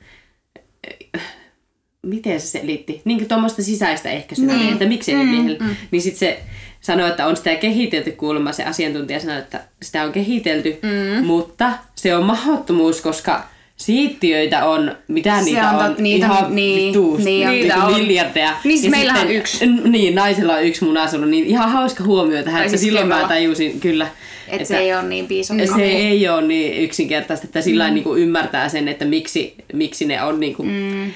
B: miten se selitti, niin kuin tuommoista sisäistä ehkäisyä, niin. että miksi ei mm, miehellä. Mm. Niin sitten se sanoi, että on sitä kehitelty kuulemma, se asiantuntija sanoi, että sitä on kehitelty, mm. mutta se on mahdottomuus, koska siittiöitä on, mitä
C: Se
B: niitä
C: on tot- niitä-
B: ihan
C: niin,
B: vituusti,
C: niin.
A: Niitä
B: niinku
A: on.
B: miljardeja.
A: Niin siis
B: Ja
A: meillähän on yksi.
B: Niin, naisella on yksi munasolu, niin ihan hauska huomio tähän, että
A: siis
B: silloin mä
A: keväällä.
B: tajusin kyllä,
C: Että se ei ole niin piisokka.
B: se ei ole niin yksinkertaista, että sillä mm. niin ymmärtää sen, että miksi, miksi ne on niin kuin mm.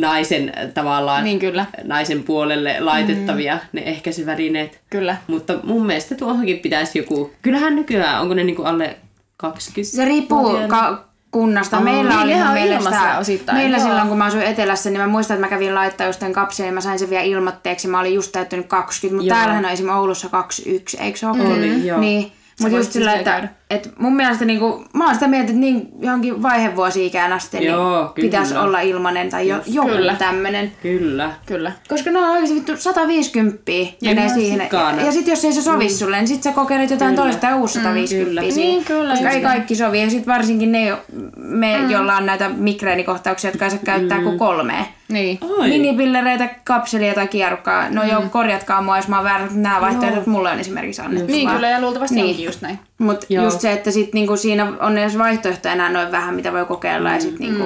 B: naisen tavallaan
A: Niin kyllä.
B: naisen puolelle laitettavia mm. ne ehkäisyvälineet.
A: Kyllä.
B: Mutta mun mielestä tuohonkin pitäisi joku, kyllähän nykyään, onko ne niin kuin alle 20
C: Se riippuu ka- kunnasta. Meillä
A: niin,
C: oli mun mielestä,
A: ilmaisia osittain,
C: meillä
A: joo.
C: silloin kun mä asuin etelässä, niin mä muistan, että mä kävin laittaa jostain kapseliin, mä sain sen vielä ilmatteeksi, mä olin just täyttänyt 20, mutta
B: Joo.
C: täällähän on esimerkiksi Oulussa 21, eikö se ole?
B: Oli, joo.
C: Niin, mutta just sillä, että,
A: käydä.
C: Että mun mielestä niinku, mä oon sitä mieltä, että niin johonkin vaihevuosi-ikään asti
B: Joo,
C: niin
B: kyllä.
C: pitäisi olla ilmanen tai jo, joku
A: Kyllä.
C: tämmönen.
B: Kyllä.
A: Kyllä.
C: Koska ne on oikeasti vittu 150 menee
B: ihan
C: siihen.
B: sikana.
C: Ja, ja sitten jos ei se sovi sulle, niin sit sä kokeilet jotain toista ja uusi 150
B: kyllä.
C: siihen.
A: Niin, kyllä,
C: Koska ei kaikki sovi. Ja sitten varsinkin ne, jo- me, joilla on näitä migreenikohtauksia, jotka ei saa käyttää kuin kolmea.
A: Niin.
B: Oi.
C: Minipillereitä, kapselia tai kierrukkaa. No joo, korjatkaa mua, jos mä oon väärä, mutta nämä vaihtoehdot mulle on esimerkiksi annettu.
A: Niin
C: vaan.
A: kyllä, ja luultavasti
C: Niin.
A: onkin just näin.
C: Mutta
B: Joo.
C: just se, että sit niinku siinä on edes vaihtoehto enää noin vähän, mitä voi kokeilla. Ja sit niinku,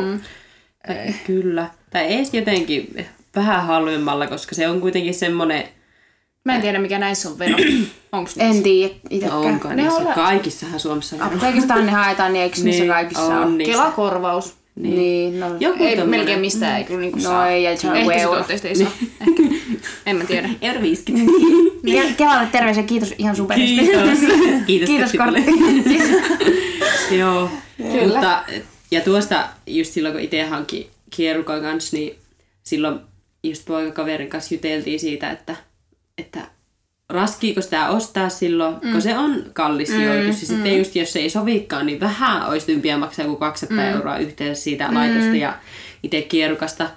B: Äh, Kyllä. Tai edes jotenkin vähän halvemmalla, koska se on kuitenkin semmoinen...
A: Mä en tiedä, mikä näissä on vero. Onks
C: en
A: niissä?
C: tiedä itekään.
B: Onkaan
A: Ne
B: niissä.
A: on-
B: Kaikissahan Suomessa on.
C: Apteekistaan ne haetaan, niin eikö niissä
B: Niin,
C: kaikissa
B: on
C: ole?
B: niissä.
A: Kelakorvaus.
C: Niin, niin no.
B: Joku
A: Ei
B: tommonen.
A: melkein mistään ei kyllä niinku
C: No
A: saa.
C: ei, ja se on
A: Ehkä se tuotteista ei saa. Ehkä. En mä tiedä.
B: Euro 50.
C: Ke- Kelalle terveisiä, kiitos ihan superisesti.
B: Kiitos. Kiitos,
C: Kiitos kortti.
B: Joo. Mutta, ja tuosta just silloin, kun itse hankki kierukan kanssa, niin silloin just poikakaverin kanssa juteltiin siitä, että, että raskiiko sitä ostaa silloin, mm. kun se on kallis sijoitus. Ja sitten just jos se ei sovikaan, niin vähän olisi tympiä maksaa joku 200 mm. euroa yhteensä siitä mm. laitosta ja itse kierukasta.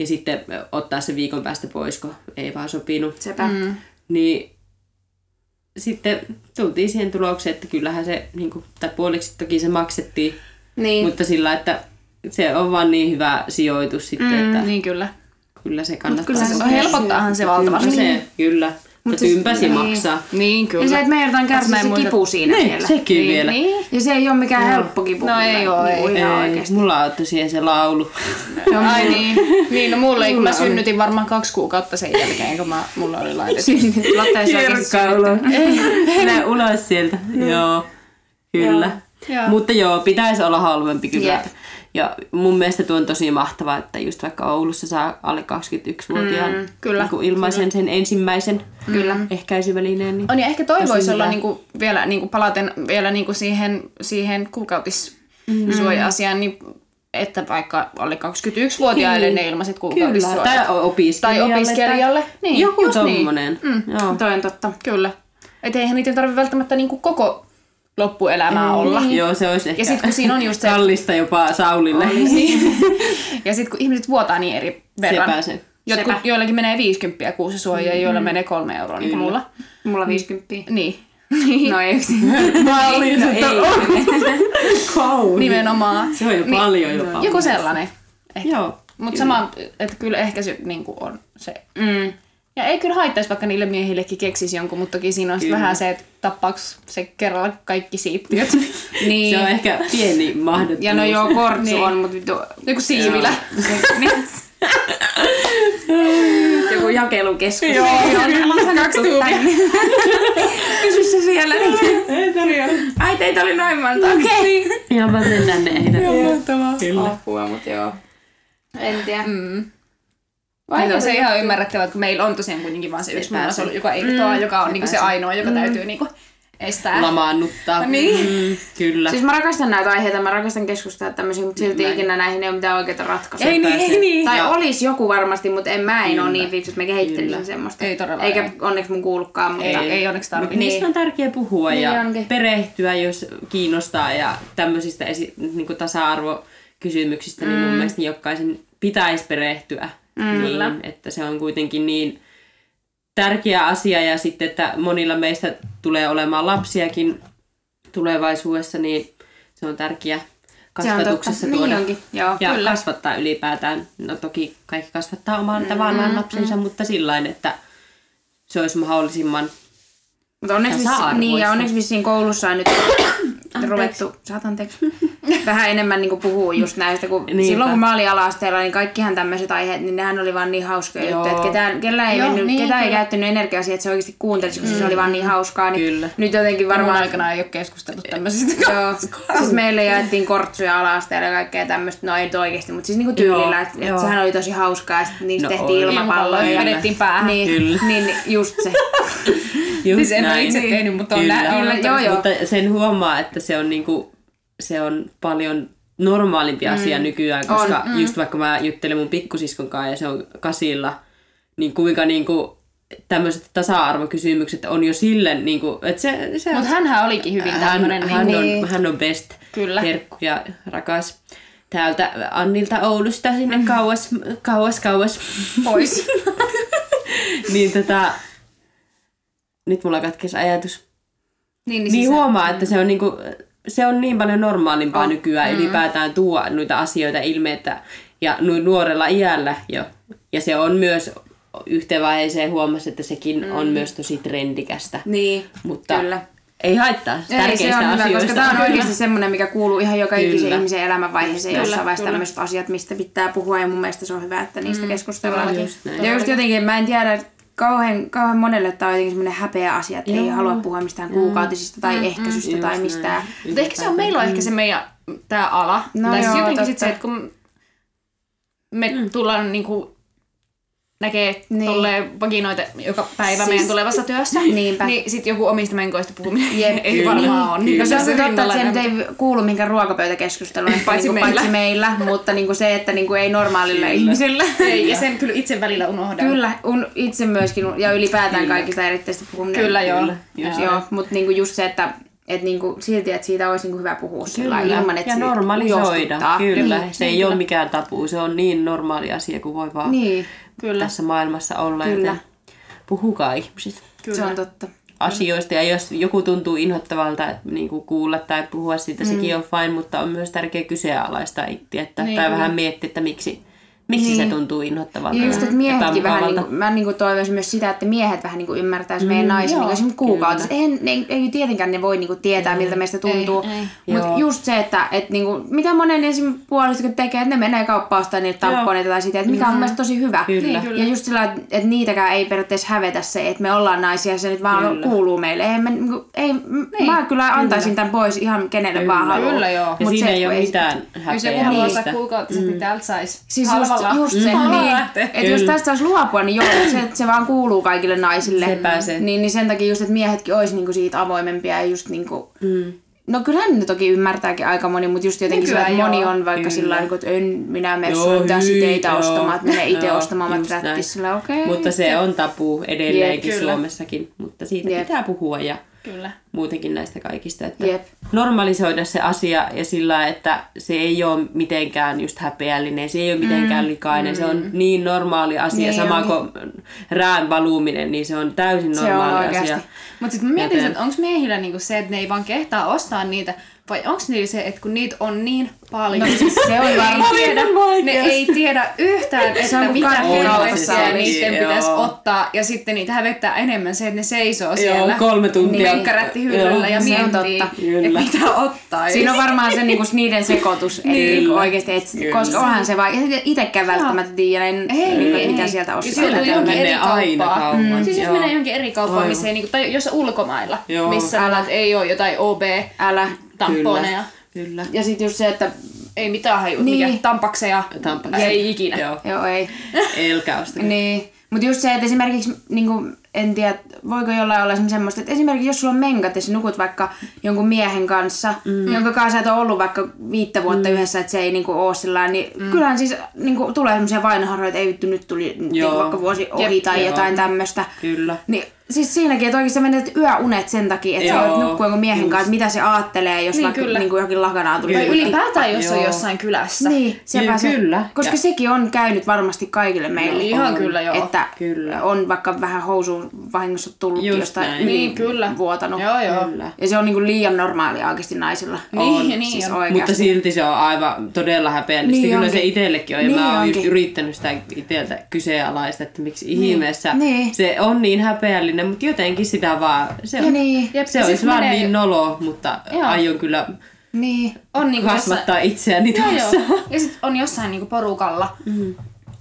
B: Ja sitten ottaa se viikon päästä pois, kun ei vaan sopinut.
C: Sepä. Mm.
B: Niin sitten tultiin siihen tulokseen, että kyllähän se, niin kuin, tai puoliksi toki se maksettiin,
C: Niin.
B: mutta sillä, että se on vaan niin hyvä sijoitus sitten, mm, että
A: Niin kyllä.
B: kyllä se kannattaa.
C: kyllä se
A: No helpottaahan se valtavasti.
B: Kyllä se, kyllä. Mutta
C: siis-
B: tympäsi
C: niin.
B: maksaa.
A: Niin kyllä.
C: Ja se, että me joudutaan
A: en
C: se
A: muista-
C: kipu siinä
B: Niin,
C: vielä.
B: sekin
A: Niin,
B: vielä.
A: Niin.
C: Ja se ei ole mikään helppo kipu.
A: No ei oo,
C: niinku
A: ei.
C: ihan
B: Ei,
C: oikeesti.
B: mulla on tosiaan se laulu.
A: Ai niin. Niin, no mulle ei, kun mä
B: Mulla on.
A: synnytin varmaan kaksi kuukautta sen jälkeen, kun mä, mulla oli laitettu.
C: Lotta ei se oikeesti synnyttänyt.
B: Mene ulos sieltä. Joo, kyllä.
A: Joo.
B: Mutta joo, pitäisi olla halvempi kyllä.
C: Jep.
B: Ja mun mielestä tuo on tosi mahtavaa, että just vaikka Oulussa saa alle 21-vuotiaan mm,
A: kyllä,
B: niin ilmaisen sen ensimmäisen
C: Kyllä.
B: ehkäisyvälineen. Niin
A: On ja ehkä toi
B: Tosi
A: voisi olla
B: hyvä.
A: niinku, vielä niinku, palaten vielä niinku siihen, siihen kuukautissuoja-asiaan, niin että vaikka alle 21-vuotiaille ne ilmaiset
B: Kyllä,
A: kuukautissuojat.
B: tai opiskelijalle.
A: Tai opiskelijalle. Niin,
B: joku
A: niin.
B: tommonen. Mm. Joo.
C: Toi on totta.
A: Kyllä. Että eihän niitä tarvitse välttämättä niinku koko loppuelämää olla.
B: Joo, se olisi ehkä
A: Ja sitten kun siinä on just se...
B: kallista jopa Saulille.
A: Niin. ja sitten kun ihmiset vuotaa niin eri verran.
B: Sepä se.
A: Jotkut,
C: Sepä.
A: joillakin menee 50 kuusi suojaa ja joilla menee kolme euroa, niin kuin mulla.
C: Mulla 50.
A: Niin.
C: No ei yksi.
B: Mä olin
C: No ei.
B: kauhi.
A: Nimenomaan.
B: Se on jo paljon jopa.
A: Joku sellainen.
B: Joo.
A: Mutta sama, että kyllä ehkä se niin kuin on se.
C: Mm.
A: Ja ei kyllä haittaisi, vaikka niille miehillekin keksisi jonkun, mutta toki siinä on vähän se, että tappaako se kerralla kaikki siippiöt.
C: Niin.
B: Se on ehkä pieni mahdottomuus.
C: Ja no joo, kortsu
A: Niin.
C: on, mutta vittu...
A: Joku siivilä.
C: Joku jakelukeskus.
A: Joo, kaksi tuumia.
C: Pysy se siellä. Ai teitä oli noin monta, okei. Okay.
B: Ja mä mennään ne heitä.
C: Kyllä. Apua, mutta joo. En tiedä.
A: Mm. Vai on se ihan ymmärrettävää, että kun meillä on tosiaan kuitenkin vaan se yksi munasolu, joka irtoaa, joka on niinku se ainoa, joka täytyy niinku estää.
B: Lamaannuttaa.
A: Niin.
B: Mm, kyllä.
C: Siis mä rakastan näitä aiheita, mä rakastan keskustella tämmöisiä, mutta silti
B: Näin.
C: ikinä näihin ei ole mitään oikeaa ratkaisua.
A: Ei niin, ei niin.
C: Tai
B: Ja-
C: olisi joku varmasti, mutta en mä en ole niin fiksu, että mä kehittelisin semmoista.
A: Ei todellakaan.
C: Eikä onneksi mun kuulukaan, mutta...
A: Ei, ei onneksi tarvitse.
B: Mutta niistä on tärkeää puhua
C: Niin
B: ja
C: onkin.
B: perehtyä, jos kiinnostaa ja tämmöisistä esi- niin tasa-arvokysymyksistä, niin mun mielestä jokaisen pitäisi perehtyä. Niin, että se on kuitenkin niin tärkeä asia ja sitten, että monilla meistä tulee olemaan lapsiakin tulevaisuudessa, niin se on tärkeä
C: Se on
B: kasvatuksessa
C: totta.
B: tuoda.
C: Niin joo.
B: ja
C: kyllä.
B: kasvattaa ylipäätään. No toki kaikki kasvattaa oman tavallaan lapsensa, mutta sillä että se olisi mahdollisimman
C: Mutta onneksi, niin, ja onneksi vissiin koulussa on nyt ruvettu, saat anteeksi, vähän enemmän niin puhuu just näistä, kun
B: Niinpä.
C: silloin kun mä olin ala-asteella, niin kaikkihan tämmöiset aiheet, niin nehän oli vaan niin hauskoja juttuja, että ketään, kellään ei,
A: Joo,
C: mennyt,
A: niin,
C: ketään ei käyttänyt energiaa siihen, että se oikeasti kuuntelisi, koska se oli vaan niin hauskaa, niin
B: Kyllä.
C: nyt jotenkin
A: Varmaan
C: varmaan...
A: aikana ei ole keskustellut tämmöisistä.
C: Joo, siis meille jaettiin kortsuja ala-asteella ja kaikkea tämmöistä, no ei nyt oikeasti, mutta siis niinku tyylillä, että,
B: joo.
C: sehän oli tosi hauskaa ja sitten niistä
B: No
C: tehtiin
B: oli.
C: ilmapalloja. Ja-
A: vedettiin päähän.
C: Niin,
B: Kyllä.
C: niin, niin, just se.
B: Just
A: Siis en ole
B: näin.
A: itse tehnyt, mutta on
B: Kyllä.
A: nä- on
C: Kyllä,
A: nähty.
C: joo, joo.
B: Mutta sen huomaa, että se on, niinku, se on paljon normaalimpi asia nykyään, koska on, mm. just vaikka mä juttelen mun pikkusiskon kanssa ja se on kasilla, niin kuinka niinku tämmöiset tasa-arvokysymykset on jo sille, niin kuin, että se, se
A: Mutta hänhän olikin hyvin
B: hän,
A: tämmöinen.
B: hän,
A: niin,
B: on, hän on best.
A: Kyllä.
B: Terkku ja rakas. Täältä Annilta Oulusta sinne kauas, kauas, kauas.
A: pois.
B: niin tota, nyt mulla katkesi ajatus.
A: Niin,
B: Niin
A: siis-
B: huomaa, että se on, niinku, se on niin paljon normaalimpaa
C: On.
B: nykyään ylipäätään tuoda noita asioita ilmi, että, ja nu- nuorella iällä jo. Ja se on myös yhteen vaiheeseen huomasi, että sekin mm. on myös tosi trendikästä.
C: Niin,
B: Mutta
C: kyllä.
B: ei haittaa
C: Ei, se on hyvä, koska tämä on oikeasti semmoinen, mikä kuuluu ihan joka ikisen ihmisen elämänvaiheeseen
A: Kyllä,
C: jossain vaiheessa tämmöiset asiat, mistä pitää puhua ja mun mielestä se on hyvä, että niistä keskustellaan.
B: todellakin, just näin.
C: ja just jotenkin, mä en tiedä, kauhean, kauhean monelle tämä on jotenkin semmoinen häpeä asia, että ei halua puhua mistään kuukautisista tai ehkäisystä tai
B: Just
C: mistään.
A: Mutta ehkä se on, meillä on ehkä se meidän tämä ala.
C: No
A: tai siis
C: joo,
A: jotenkin sit
C: totta.
A: se, että kun me mm. tullaan niinku näkee
C: Niin.
A: niin. tolleen vaginoita joka päivä
C: Siis-
A: meidän tulevassa työssä,
C: Niinpä.
A: niin sit joku omista menkoista puhuminen
C: Jep.
A: ei varmaan ole.
C: No se on kyllä totta, että se nyt ei kuulu minkään ruokapöytäkeskusteluun, paitsi,
A: Paitsi
C: niinku,
A: meillä.
C: paitsi meillä, mutta niinku se, että niinku ei normaalille ihmiselle.
A: Ei, ja sen kyllä itse välillä unohdan.
C: Kyllä, un, itse myöskin, ja ylipäätään kaikista eritteistä puhuminen.
A: Kyllä joo.
B: Kyllä, just
C: Joo, joo mutta niinku just se, että et niinku, silti, että siitä olisi niinku hyvä puhua sillä
B: Kyllä.
C: ilman, että
B: ja
C: se
B: normalisoida. Kyllä.
C: Niin,
B: se ei ole mikään tabu. Se on niin normaali asia kuin voi vaan
C: niin
A: Kyllä.
B: tässä maailmassa olla.
C: Kyllä.
B: Puhukaa ihmiset
A: Kyllä.
C: se on totta.
B: asioista. Ja jos joku tuntuu inhottavalta että niin kuin kuulla tai puhua siitä, mm. sekin on fine, mutta on myös tärkeää kyseenalaistaa itse. Että,
A: Niin,
B: tai
A: kyllä.
B: vähän miettiä, että miksi, miksi
C: Niin.
B: se tuntuu inhottavalta.
C: Ja just, että miehetkin vähän,
B: epämukavalta.
C: niinku, mä niinku toivoisin myös sitä, että miehet vähän niinku ymmärtäisi meidän naisia
A: joo,
C: niinku esimerkiksi kuukautisesti. Eihän, ne, ei tietenkään ne voi niinku tietää, miltä meistä tuntuu.
A: ei.
C: Mutta just se, että et niinku, mitä monen esimerkiksi puolista kun tekee, että ne menee kauppaan ostaa niitä tamponeita tai sitä, että mikä on mun mielestä tosi hyvä.
B: Kyllä.
A: Niin, kyllä.
C: Ja just sillä, että et niitäkään ei periaatteessa hävetä se, että me ollaan naisia, se nyt vaan
B: Kyllä.
C: kuuluu meille. Ei, me, niinku, ei, niin. Mä kyllä antaisin tämän pois ihan kenelle vaan haluaa.
A: Kyllä, joo.
B: Ja
C: Mut
B: siinä
C: se,
B: ei
C: kun
B: ole mitään
A: Jos joku
B: häpeää
A: haluaa
B: niistä.
A: ostaa kuukautiset, niin täältä saisi
C: Siis
A: halvalla.
C: just se,
A: Halvalla
C: niin, että jos tästä saisi luopua, niin joo, se, se vaan kuuluu kaikille naisille.
B: Sepä se.
C: Niin, niin sen takia just, että miehetkin olisi niinku siitä avoimempia ja just niinku... Mm. No kyllähän ne toki ymmärtääkin aika moni, mutta just jotenkin sillä, että moni
A: joo.
C: on vaikka
B: Kyllä.
C: sillä tavalla, että en minä mene
B: Joo,
C: sun
B: hyi,
C: teitä
B: joo.
C: ostamaan, että mene itse
B: Joo,
C: ostamaan maträttis okei.
B: Mutta se on tabu edelleenkin
A: Jep.
B: Suomessakin, mutta siitä
C: Jep.
B: pitää puhua ja
A: Kyllä.
B: muutenkin näistä kaikista. Että
C: Jep.
B: normalisoida se asia ja sillä, että se ei ole mitenkään just häpeällinen, se ei ole mitenkään likainen, se on niin normaali asia,
C: Mm. Niin
B: sama kuin rään valuminen, niin se on täysin
C: Se on
B: normaali
C: oikeasti.
B: asia.
A: Mutta sitten mietin,
B: Joten-
A: että onko miehillä niinku se, että ne ei vaan kehtaa ostaa niitä, vai onko niillä se, että kun niitä on niin paljon,
C: No siis se on
A: ne, ei
C: varmaan...
A: tiedä, ne ei tiedä yhtään, että mitä helvettiä niiden
B: Joo.
A: pitäisi ottaa, ja sitten niitä hävettää enemmän se, että ne seisoo siellä
B: kolme tuntia.
A: penkkarättihyllyllä ja
C: Se on
A: miettii, että mitä ottaa.
C: Siinä on varmaan se niinku niiden sekoitus, että
B: Niin.
C: niinku oikeasti, et,
B: Kyllä.
C: koska onhan se vaikea. Itsekään välttämättä tiedä, en,
A: Ei,
C: niinku,
A: ei,
C: mitä
A: ei.
C: sieltä ostaa.
A: sieltä
B: Sieltä
A: johonkin
B: menee
A: eri
B: aina
A: kauppaan.
B: kauan,
A: Siis jos menee johonkin eri kauppaan, missä ei, niinku, tai jos ulkomailla, missä ei ole jotain OB,
C: Älä.
A: Tamponeja.
B: Kyllä.
C: Ja sitten just se, että
A: Ei mitään haju,
C: Niin.
A: mikä tampakseja,
B: Tampakseja.
A: ei ikinä.
B: Joo.
C: joo ei.
B: Elkä.
C: Niin. Mutta just se, että esimerkiksi, niinku, en tiedä, voiko jollain olla semmoista, että esimerkiksi jos sulla on menkat ja sä nukut vaikka jonkun miehen kanssa, mm. jonka kanssa sä et ole ollut vaikka viittä vuotta mm. yhdessä, että se ei niinku ole sillä niin mm. kyllähän siis niinku, tulee semmoisia vainoharjoja, että ei vittu nyt tuli niinku,
B: Joo.
C: vaikka vuosi ohi
A: Jep,
C: tai
B: joo.
C: jotain tämmöistä.
B: Kyllä.
C: Niin siis siinäkin, että oikeasti sä menet yöunet sen takia, että sä
B: Joo,
C: voit nukkua jonkun miehen
B: just.
C: kanssa, että mitä se aajattelee, jos
A: Niin,
C: vaikka
A: kyllä.
C: niinku jokin lakanaa tuli.
A: Tai ylipäätään, jos on
B: Joo.
A: jossain kylässä.
C: Niin, sepä
B: Ky-
C: se.
B: kyllä.
C: Koska
B: Ja-
C: sekin on käynyt varmasti kaikille meille.
A: No, ihan
C: On.
A: kyllä, joo.
C: Että
B: Kyllä.
C: on vaikka vähän housuun vahingossa tullut
B: Just
C: jostain
B: näin.
C: yli
A: Niin, kyllä.
C: vuotanut.
A: Joo, joo.
B: Kyllä.
C: Ja se on niinku liian normaalia oikeasti naisilla.
A: Niin,
B: On.
A: niin
C: siis
A: on.
C: oikeasti.
B: Mutta silti se on aivan todella häpeällistä.
C: Niin
B: Kyllä
C: onkin.
B: se itsellekin on. Ja
C: Niin
B: mä oon just
C: onkin.
B: yrittänyt sitä itseltä kyseenalaista, että miksi ihmeessä
C: Niin.
B: se on niin häpeällinen, mutta jotenkin sitä vaan, se,
C: Ja
B: on,
C: niin.
A: Jep,
B: se
A: ja
B: olisi vaan
A: menee-
B: niin nolo, mutta
A: Joo.
B: aion kyllä
C: Niin.
A: On niinku
B: kasvattaa itseäni
A: Joo,
B: tuossa.
A: joo. Ja sit on jossain niinku porukalla. Mm.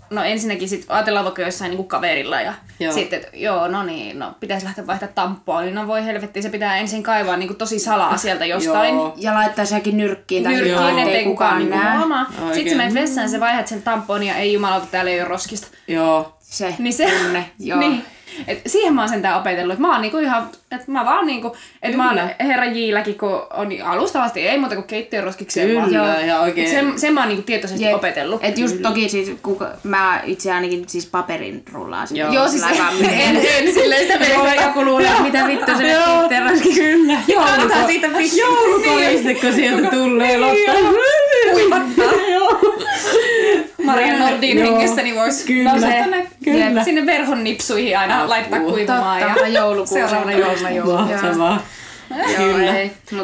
A: No ensinnäkin sit ajatellaan vaikka jossain niinku kaverilla ja
B: Joo.
A: joo. sitten, että joo, no niin, no pitäisi lähteä vaihtaa tampoa, niin no voi helvetti, se pitää ensin kaivaa niinku tosi salaa sieltä jostain.
B: Joo.
C: Ja laittaa se johonkin nyrkkiin tai
A: Nyrkkiin,
C: jotain,
A: ettei kukaan niinku
C: näe.
B: Oikein.
A: Sitten sä menet vessaan, sä vaihdat sen tampoon ja ei jumalauta, täällä ei ole roskista.
B: Joo.
C: Se,
A: Niin se-
C: tunne. Joo.
A: Niin. Et siihen mä oon sentään opetellut, että mä oon niinku ihan, että mä vaan niinku, että mä oon herra Jiilläkin, kun on alustavasti ei muuta kuin keittiöroskikseen
B: Kyllä,
A: vaan.
B: ja oikein-
A: Et Sen, sen mä oon niinku tietoisesti
C: Jep.
A: opetellut.
C: Et just toki siis, kuka, mä itse ainakin siis paperin rullaan sitä.
B: Joo.
A: Joo, siis
C: vaan
A: en, en silleen sitä
C: Joo,
A: mene.
C: joku luulee, että mitä vittu se teraskin.
B: Kyllä.
A: Antaa siitä pikku.
B: Joulukolisteko sieltä tulee Lotta? Joo.
A: Maria Nordin
B: Joo.
A: hengessä, niin vois
B: Kyllä.
A: nostaa tonne
B: Kyllä.
A: sinne verhon nipsuihin aina
B: Apua.
A: laittaa kuivumaan.
C: Totta,
A: ja
C: joulukuusi.
A: Seuraavana jouluna jouluna.
C: Joo,
B: Kyllä.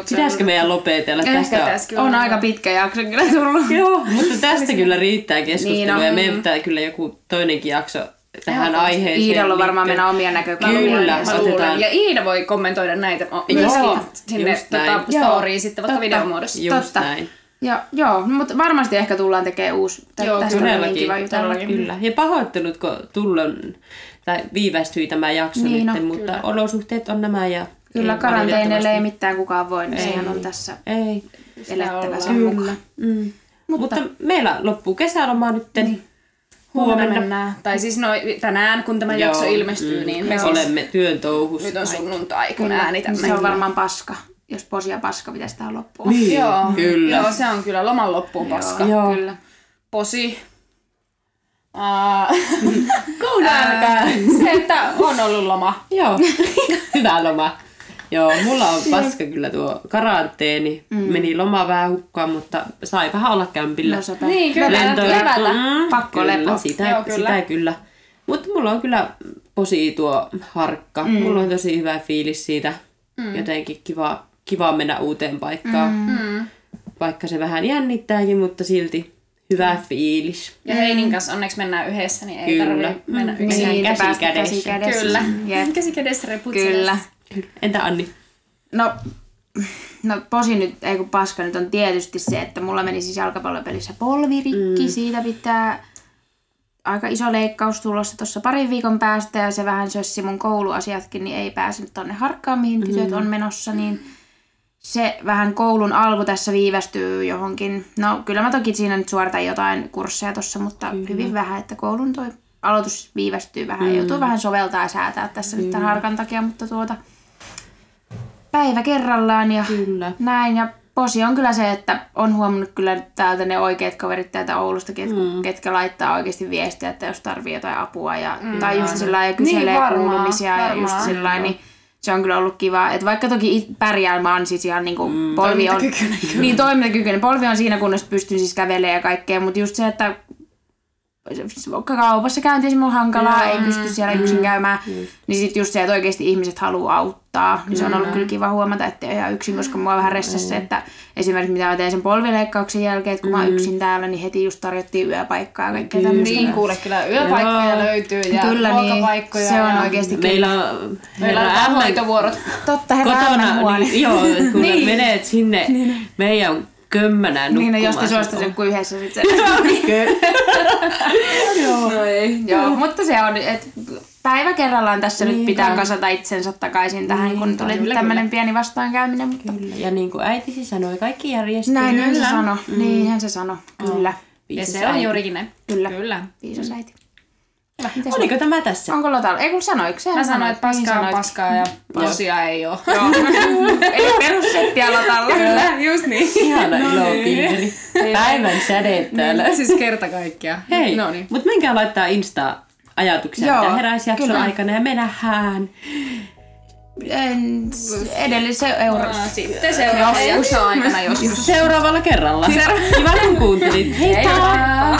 B: Pitäisikö meidän lopetella
A: Ehkä
B: tästä?
A: tässä kyllä
C: on aika pitkä jakso kyllä tullut.
B: Joo, mutta tästä kyllä riittää keskustelua
C: Niin
B: ja meidän pitää kyllä joku toinenkin jakso tähän
A: Ehdottomasti.
B: aiheeseen.
C: Iidalla on varmaan mennä omia näkökulmia.
B: Kyllä. Otetaan-
A: Ja Iida voi kommentoida näitä o-
B: Joo,
A: myöskin sinne tota, storyin sitten vaikka
C: Totta.
A: videomuodossa.
B: Just
C: Totta.
B: näin.
C: Ja, joo, mutta varmasti ehkä tullaan tekemään uusi. Tä-
A: Joo,
C: tästä on niin kiva jutella.
B: Kyllä. Ja pahoittelut, kun tullon, tai viivästyi tämä jakso
C: Niin
B: nyt,
C: on,
B: mutta
A: kyllä.
B: olosuhteet on nämä. Ja
C: Kyllä
B: ei
C: karanteenille ei mitään kukaan voi, niin sehän on tässä
B: Ei.
C: elettävä sen mukaan.
B: Mm. Mutta, mutta meillä loppuu kesäloma nyt. Niin.
A: Huomenna
B: Huomenna.
A: mennään. Tai siis no, tänään, kun tämä
B: Joo,
A: jakso ilmestyy,
B: mm,
A: niin me siis,
B: olemme työn touhussa.
A: nyt on sunnuntai, kun
C: Kyllä.
A: äänitämme.
C: Se on varmaan paska, jos posi ja paska pitäisi tähän loppuun.
B: Niin,
A: Joo,
B: kyllä.
A: joo, se on kyllä loman loppuun paska.
B: Joo.
C: Kyllä.
A: Posi. Uh,
B: Kounälkää!
A: se, että on ollut loma.
B: Joo, hyvä loma. Joo, mulla on paska kyllä tuo karanteeni. Mm. Meni loma vähän hukkaan, mutta sai vähän olla kämpillä.
C: No.
A: Niin, kyllä,
B: Lentoja-
A: levätä.
B: Mm,
C: Pakko
B: kyllä,
C: lepo.
B: Sitä,
A: Joo, kyllä.
B: sitä kyllä. Mutta mulla on kyllä posi tuo harkka. Mm. Mulla on tosi hyvä fiilis siitä. Mm. Jotenkin kiva, kiva mennä uuteen paikkaan.
A: Mm.
B: Vaikka se vähän jännittääkin, mutta silti hyvä fiilis.
A: Ja Heinin kanssa onneksi mennään yhdessä, niin ei
B: Kyllä.
A: tarvitse mennä
B: Mm.
A: yksin.
B: Mennään
C: Niin,
B: käsi kädessä.
C: käsi kädessä.
A: Kyllä.
C: Jep.
A: Käsi kädessä
C: Kyllä.
B: Entä Anni?
C: No, no posi nyt, ei kun paska nyt on tietysti se, että mulla meni siis jalkapallopelissä polvi rikki. Mm. Siitä pitää aika iso leikkaus tulossa tuossa parin viikon päästä ja se vähän sössi mun kouluasiatkin, niin ei päässyt tonne harkkaan, mihin tytöt on menossa, niin se vähän koulun alku tässä viivästyy johonkin. No kyllä mä toki siinä nyt suoritan jotain kursseja tuossa, mutta kyllä. hyvin vähän, että koulun toi aloitus viivästyy vähän. Mm. Joutuu vähän soveltaa ja säätää tässä nyt tämän harkan takia, mutta tuota päivä kerrallaan ja
B: Kyllä.
C: näin. Ja posi on kyllä se, että on huomannut kyllä täältä ne oikeat kaverit täältä Oulusta, ket, mm. ketkä laittaa oikeasti viestiä, että jos tarvii jotain apua ja, mm, tai just sillä ja kyselee
A: Niin, varmaan,
C: kuulumisia ja just sillä niin se on kyllä ollut kiva. Että vaikka toki it- pärjään, mä oon siis ihan niinku mm, polvi on...
A: toimintakykyinen
C: Niin, toimintakykyinen. Polvi on siinä kunnossa, pystyn siis kävelemään ja kaikkea, mutta just se, että kaupassa käynti on hankalaa, ei pysty siellä yksin käymään, niin sitten just se, että oikeasti ihmiset haluaa auttaa, niin se on ollut kyllä. kiva huomata, että ei ole ihan yksin, koska mua vähän ressasi se, että esimerkiksi mitä mä tein sen polvileikkauksen jälkeen, että kun mä oon yksin täällä, niin heti just tarjottiin yöpaikkaa ja kaikkea tämmöistä.
A: Niin, kuule, kyllä yöpaikkoja
B: Joo.
A: löytyy ja
C: Kyllä niin, se on oikeasti.
B: Meillä on,
A: Meillä on
B: Ämmän
A: hoitovuorot.
C: Totta, herra
B: kotona, niin, joo, kun
C: Niin.
B: menet sinne meidän kömmänään
C: Niin, no
B: nukkumaan.
C: jos te
B: on-
C: joku yhdessä sitten se.
B: Joo.
C: No ei. Joo, mutta se on, että päivä kerrallaan tässä nyt
B: Niin,
C: pitää
B: kai.
C: kasata itsensä takaisin tähän, kun tuli
A: kyllä,
C: tämmöinen pieni vastaankäyminen. Mutta
B: Kyllä. Ja niin kuin äitisi sanoi, kaikki järjestyy.
C: näinhän se sanoi. Niinhän se sanoi. Kyllä.
A: Ja
B: Viisas
A: se on juurikin näin.
C: Kyllä.
A: Kyllä.
C: Viisas äiti. Mites
B: Oliko tämä tässä?
C: Onko Lotalla? Ei kun sanoiko se?
A: Mä sanoin, että paskaa on paskaa ja posia ei oo.
C: Joo. Eli perussettiä Lotalla.
A: Kyllä, just niin.
B: Ihana ilopilleri. Päivän säde täällä.
A: Siis kerta kaikkiaan.
B: Hei,
A: No niin.
B: mutta menkää laittaa Insta ajatuksia,
C: Joo,
B: mitä heräisi jakson
C: kyllä.
B: aikana ja me nähdään.
C: En, edellisen euro.
A: Sitten seuraava jakso aikana joskus.
B: Seuraavalla kerralla. Kiva kun kuuntelit. Heippa!
A: Heippa!